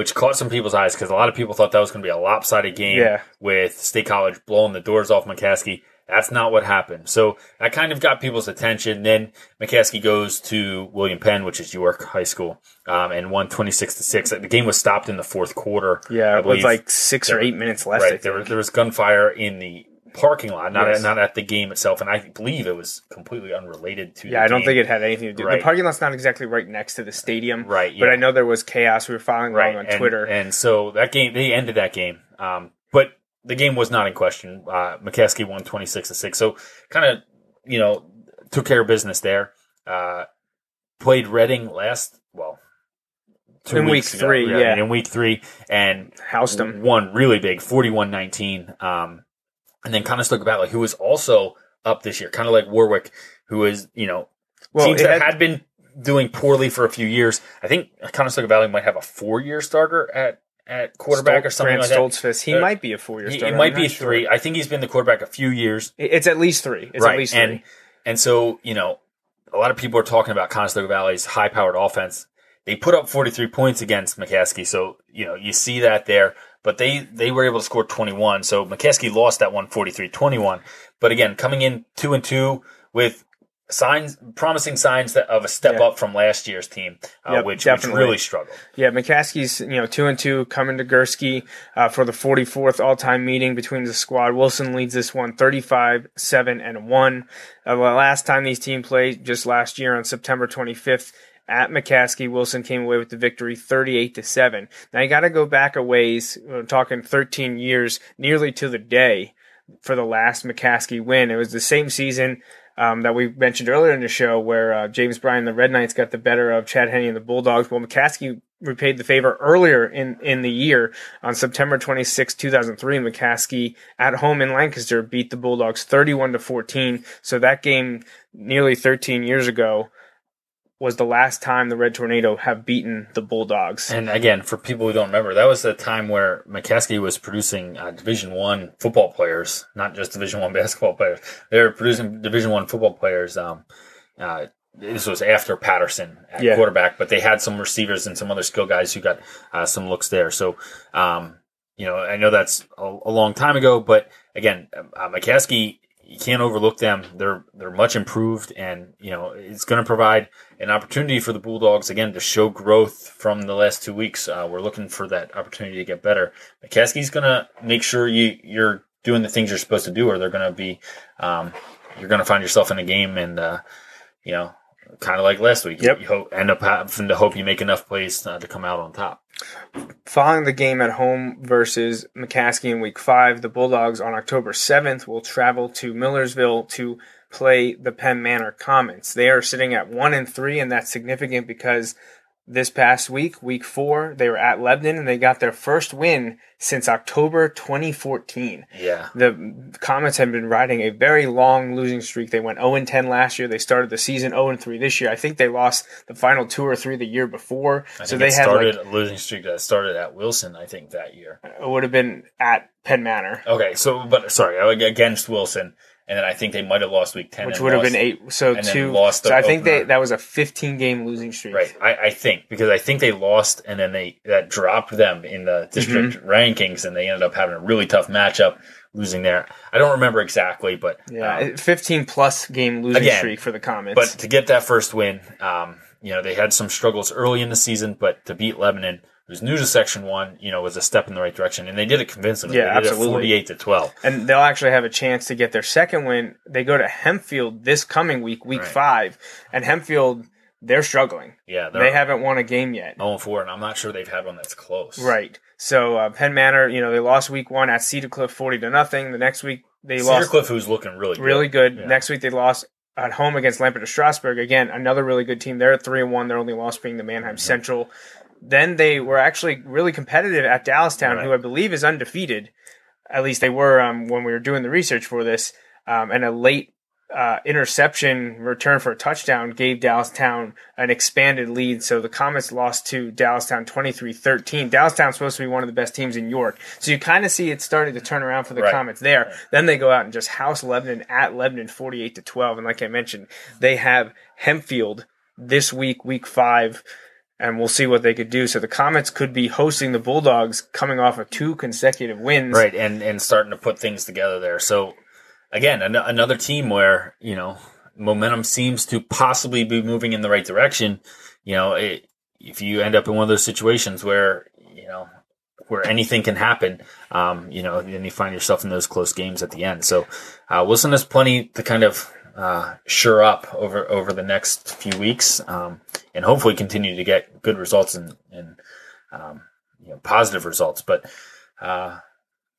which caught some people's eyes because a lot of people thought that was going to be a lopsided game Yeah. with State College blowing the doors off McCaskey. That's not what happened. So that kind of got people's attention. Then McCaskey goes to William Penn, which is York High School, um, and won 26 to 6. The game was stopped in the fourth quarter. Yeah, with like six or eight minutes left. Right. There was, there was gunfire in the parking lot, not, Yes. at, not at the game itself. And I believe it was completely unrelated to Yeah, I don't game. think it had anything to do. Right. The parking lot's not exactly right next to the stadium, Right, But. I know there was chaos. We were following along on and, Twitter. And so that game, they ended that game. Um, but the game was not in question. Uh, McCaskey won 26 to 6. So kind of, you know, took care of business there. Uh, played Reading last, well, two In week ago. three, yeah. In week three. And Housed them. One really big, 41 19. Um, and then Conestoga Valley, who was also up this year, kind of like Warwick, who is, you know, Well, teams that had- had been doing poorly for a few years. I think Conestoga Valley might have a four year starter at, at quarterback or something Grant like Stoltzfus. He Uh, might be a four-year that. He- starter. It might I'm be not sure. three. I think he's been the quarterback a few years. It's at least three. It's right. at least three. and and so, you know, a lot of people are talking about Conestoga Valley's high powered offense. They put up 43 points against McCaskey, so you know you see that there. But they they were able to score 21, so McCaskey lost that one 43-21. But again, coming in two and two with signs, promising signs that of a step Yeah. up from last year's team, uh, Yep, which, which really struggled. Yeah, McCaskey's you know two and two coming to Gursky uh, for the 44th all-time meeting between the squad. Wilson leads this one 35 seven and one. Uh, the last time these teams played just last year on September 25th at McCaskey, Wilson came away with the victory 38 to seven. Now you got to go back a ways. We're talking 13 years, nearly to the day for the last McCaskey win. It was the same season um, that we mentioned earlier in the show where uh, James Bryan and the Red Knights got the better of Chad Henne and the Bulldogs. Well, McCaskey repaid the favor earlier in, in the year on September 26, 2003. McCaskey at home in Lancaster beat the Bulldogs 31 to 14. So that game nearly 13 years ago was the last time the Red Tornado have beaten the Bulldogs. And again, for people who don't remember, that was the time where McCaskey was producing uh, Division One football players, not just Division One basketball players. They were producing Division One football players. Um, uh, this was after Patterson at Yeah. quarterback, but they had some receivers and some other skill guys who got uh, some looks there. So, um, you know, I know that's a, a long time ago, but again, uh, McCaskey, you can't overlook them. They're they're much improved, and you know it's going to provide an opportunity for the Bulldogs again to show growth from the last two weeks. Uh, we're looking for that opportunity to get better. McCaskey's going to make sure you you're doing the things you're supposed to do, or they're going to be um, you're going to find yourself in a game, and uh, you know, kind of like last week, Yep. you hope, end up having to hope you make enough plays uh, to come out on top. Following the game at home versus McCaskey in week five, the Bulldogs on October 7th will travel to Millersville to play the Penn Manor Comets. They are sitting at one and three, and that's significant because this past week, week four, they were at Lebanon and they got their first win since October 2014. Yeah. The Comets have been riding a very long losing streak. They went 0 10 last year. They started the season 0 3 this year. I think they lost the final two or three the year before. I so they had like started a losing streak that started at Wilson, I think, that year. it would have been at Penn Manor, Okay, so but sorry, against Wilson, and then I think they might have lost week ten, which would have been eight. So two. lost so I think they that was a 15 game losing streak. Right, I, I think because I think they lost, and then they that dropped them in the district Mm-hmm. rankings, and they ended up having a really tough matchup, losing there. I don't remember exactly, but Yeah, um, 15 plus game losing Again, streak for the Comets. but to get that first win, um, you know, they had some struggles early in the season, but to beat Lebanon, who's new to Section One, you know, was a step in the right direction, and they did it convincingly. Yeah, absolutely. forty-eight to twelve. and they'll actually have a chance to get their second win. They go to Hempfield this coming week, week Right. five, and Hempfield they're struggling. Yeah, They haven't won a game yet. 0 4, and I'm not sure they've had one that's close. Right. So uh, Penn Manor, you know, they lost week one at Cedar Cliff, forty to nothing. The next week they Cedar lost Cliff, who's looking really good. really good. Yeah. Next week they lost at home against Lampeter-Strasburg. Again, another really good team. They're at three and one. Their only loss being the Manheim Mm-hmm. Central. Then they were actually really competitive at Dallastown, Right. who I believe is undefeated. At least they were um, when we were doing the research for this. Um, and a late uh, interception return for a touchdown gave Dallastown an expanded lead. So the Comets lost to Dallastown 23-13. Dallastown's supposed to be one of the best teams in York. So you kind of see it starting to turn around for the Right. Comets there. Then they go out and just house Lebanon at Lebanon 48 to 12. And like I mentioned, they have Hempfield this week, week five. And we'll see what they could do. So the Comets could be hosting the Bulldogs coming off of two consecutive wins. Right, and and starting to put things together there. So again, an- another team where you know momentum seems to possibly be moving in the right direction. You know, it, if you end up in one of those situations where you know where anything can happen, um, you know, then you find yourself in those close games at the end. So uh, Wilson has plenty to kind of uh, sure up over over the next few weeks, um, and hopefully continue to get good results and and um, you know positive results. But uh,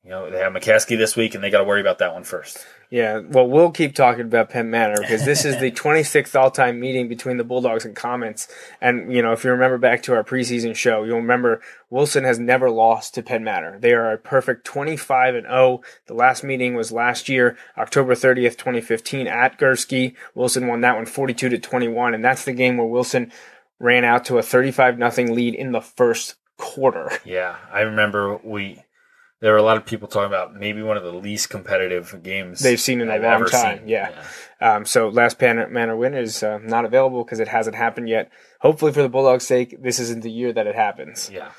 you know they have McCaskey this week, and they got to worry about that one first. Yeah, well, we'll keep talking about Penn Manor because this is the 26th all-time meeting between the Bulldogs and Comets. And, you know, if you remember back to our preseason show, you'll remember Wilson has never lost to Penn Manor. They are a perfect 25 and 0. The last meeting was last year, October 30th, 2015 at Gursky. Wilson won that one 42 to 21. And that's the game where Wilson ran out to a 35 nothing lead in the first quarter. Yeah, I remember we. There were a lot of people talking about maybe one of the least competitive games They've seen in a I've long time, seen. yeah. Um, so last Pan- Manor win is uh, not available because it hasn't happened yet. Hopefully, for the Bulldogs' sake, this isn't the year that it happens. yeah.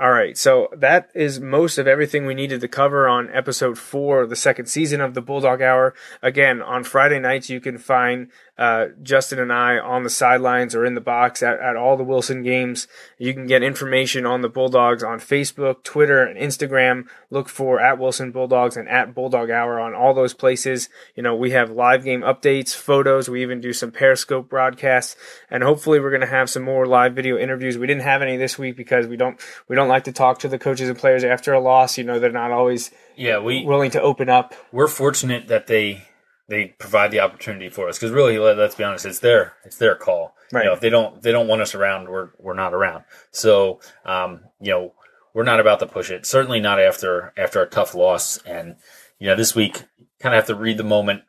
All right, so that is most of everything we needed to cover on episode four the second season of the Bulldog Hour. Again, on Friday nights, you can find uh, Justin and I on the sidelines or in the box at, at all the Wilson games. You can get information on the Bulldogs on Facebook, Twitter, and Instagram. Look for at Wilson Bulldogs and at Bulldog Hour on all those places. You know, we have live game updates, photos. We even do some Periscope broadcasts, and hopefully, we're going to have some more live video interviews. We didn't have any this week because we don't we don't like to talk to the coaches and players after a loss. You know, they're not always Yeah, we willing to open up. we're fortunate that they they provide the opportunity for us because really, let, us be honest, it's their it's their call. Right. You know, if they don't they don't want us around, we're we're not around. So, um, you know, we're not about to push it. Certainly not after after a tough loss. And you know, this week kind of have to read the moment.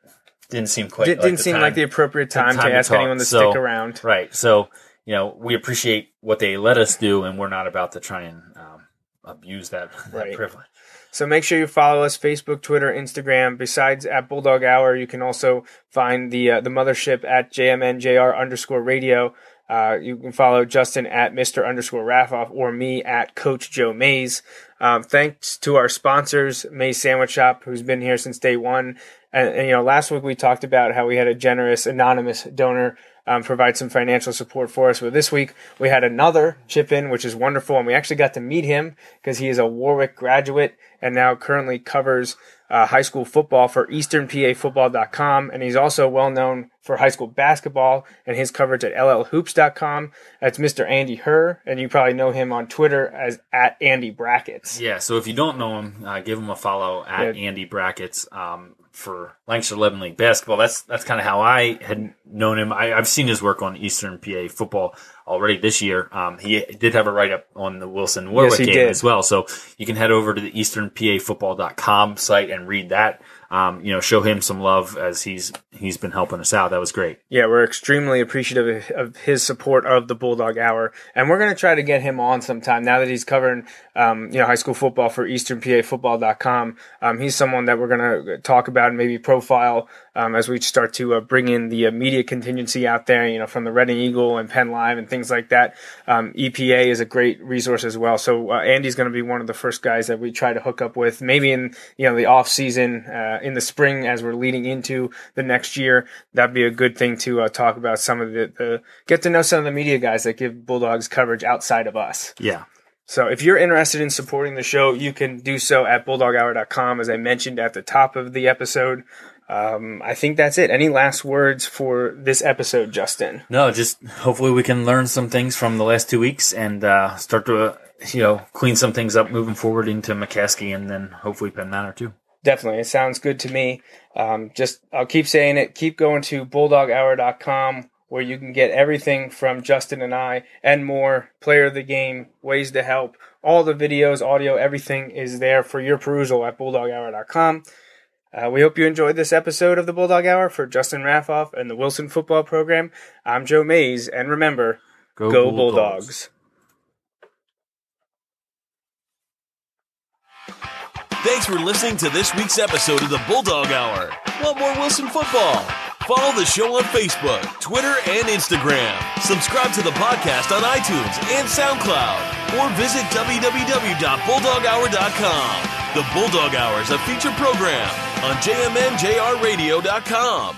Didn't seem quite. It like didn't the seem time. like the appropriate time, time to to ask talk. anyone to So- stick around. Right. So, you know, we appreciate what they let us do, and we're not about to try and um, abuse that, that privilege. So make sure you follow us Facebook, Twitter, Instagram. Besides at Bulldog Hour, you can also find the uh, the mothership at JMNJR underscore radio. Uh, you can follow Justin at Mr. underscore Raffoff or me at Coach Joe Mays. Um, thanks to our sponsors, Mays Sandwich Shop, who's been here since day one. And, and, you know, last week we talked about how we had a generous anonymous donor um, provide some financial support for us. But this week we had another chip in, which is wonderful, and we actually got to meet him because he is a Warwick graduate and now currently covers uh, high school football for EasternPAFootball.com, and he's also well known for high school basketball and his coverage at LLHoops.com. That's Mr. Andy Herr, and you probably know him on Twitter as at Andy Brackets. Yeah, so if you don't know him, uh, give him a follow at Yeah. Andy Brackets um, for Lancaster Lebanon League basketball. That's that's kind of how I had known him. I, I've seen his work on Eastern PA football already this year. Um, he did have a write up on the Wilson Warwick Yes, game did. as well. So you can head over to the EasternPAFootball.com site and read that. Um, you know, show him some love as he's he's been helping us out. That was great. Yeah, we're extremely appreciative of, his support of the Bulldog Hour, and we're going to try to get him on sometime. Now that he's covering, um, you know, high school football for EasternPAFootball.com, um, he's someone that we're going to talk about and maybe profile um, as we start to uh, bring in the uh, media contingency out there. You know, from the Reading Eagle and Penn Live and things like that. Um, EPA is a great resource as well. So uh, Andy's going to be one of the first guys that we try to hook up with, maybe in you know the off season uh, in the spring as we're leading into the next year. That'd be a good thing to uh, talk about some of the, the get to know some of the media guys that give Bulldogs coverage outside of us. Yeah. So if you're interested in supporting the show, you can do so at bulldoghour.com, as I mentioned at the top of the episode. Um, I think that's it. Any last words for this episode, Justin? No, just hopefully we can learn some things from the last two weeks and uh, start to, uh, you know, clean some things up moving forward into McCaskey and then hopefully Penn Manor too. Definitely. It sounds good to me. Um, just, I'll keep saying it. Keep going to bulldoghour.com where you can get everything from Justin and I and more, player of the game, ways to help, all the videos, audio, everything is there for your perusal at bulldoghour.com. Uh, we hope you enjoyed this episode of the Bulldog Hour for Justin Raffoff and the Wilson Football Program. I'm Joe Mays, and remember, go, go Bulldogs. Thanks for listening to this week's episode of the Bulldog Hour. Want more Wilson football? Follow the show on Facebook, Twitter, and Instagram. Subscribe to the podcast on iTunes and SoundCloud, or visit www.bulldoghour.com. The Bulldog Hour is a feature program on jmnjrradio.com.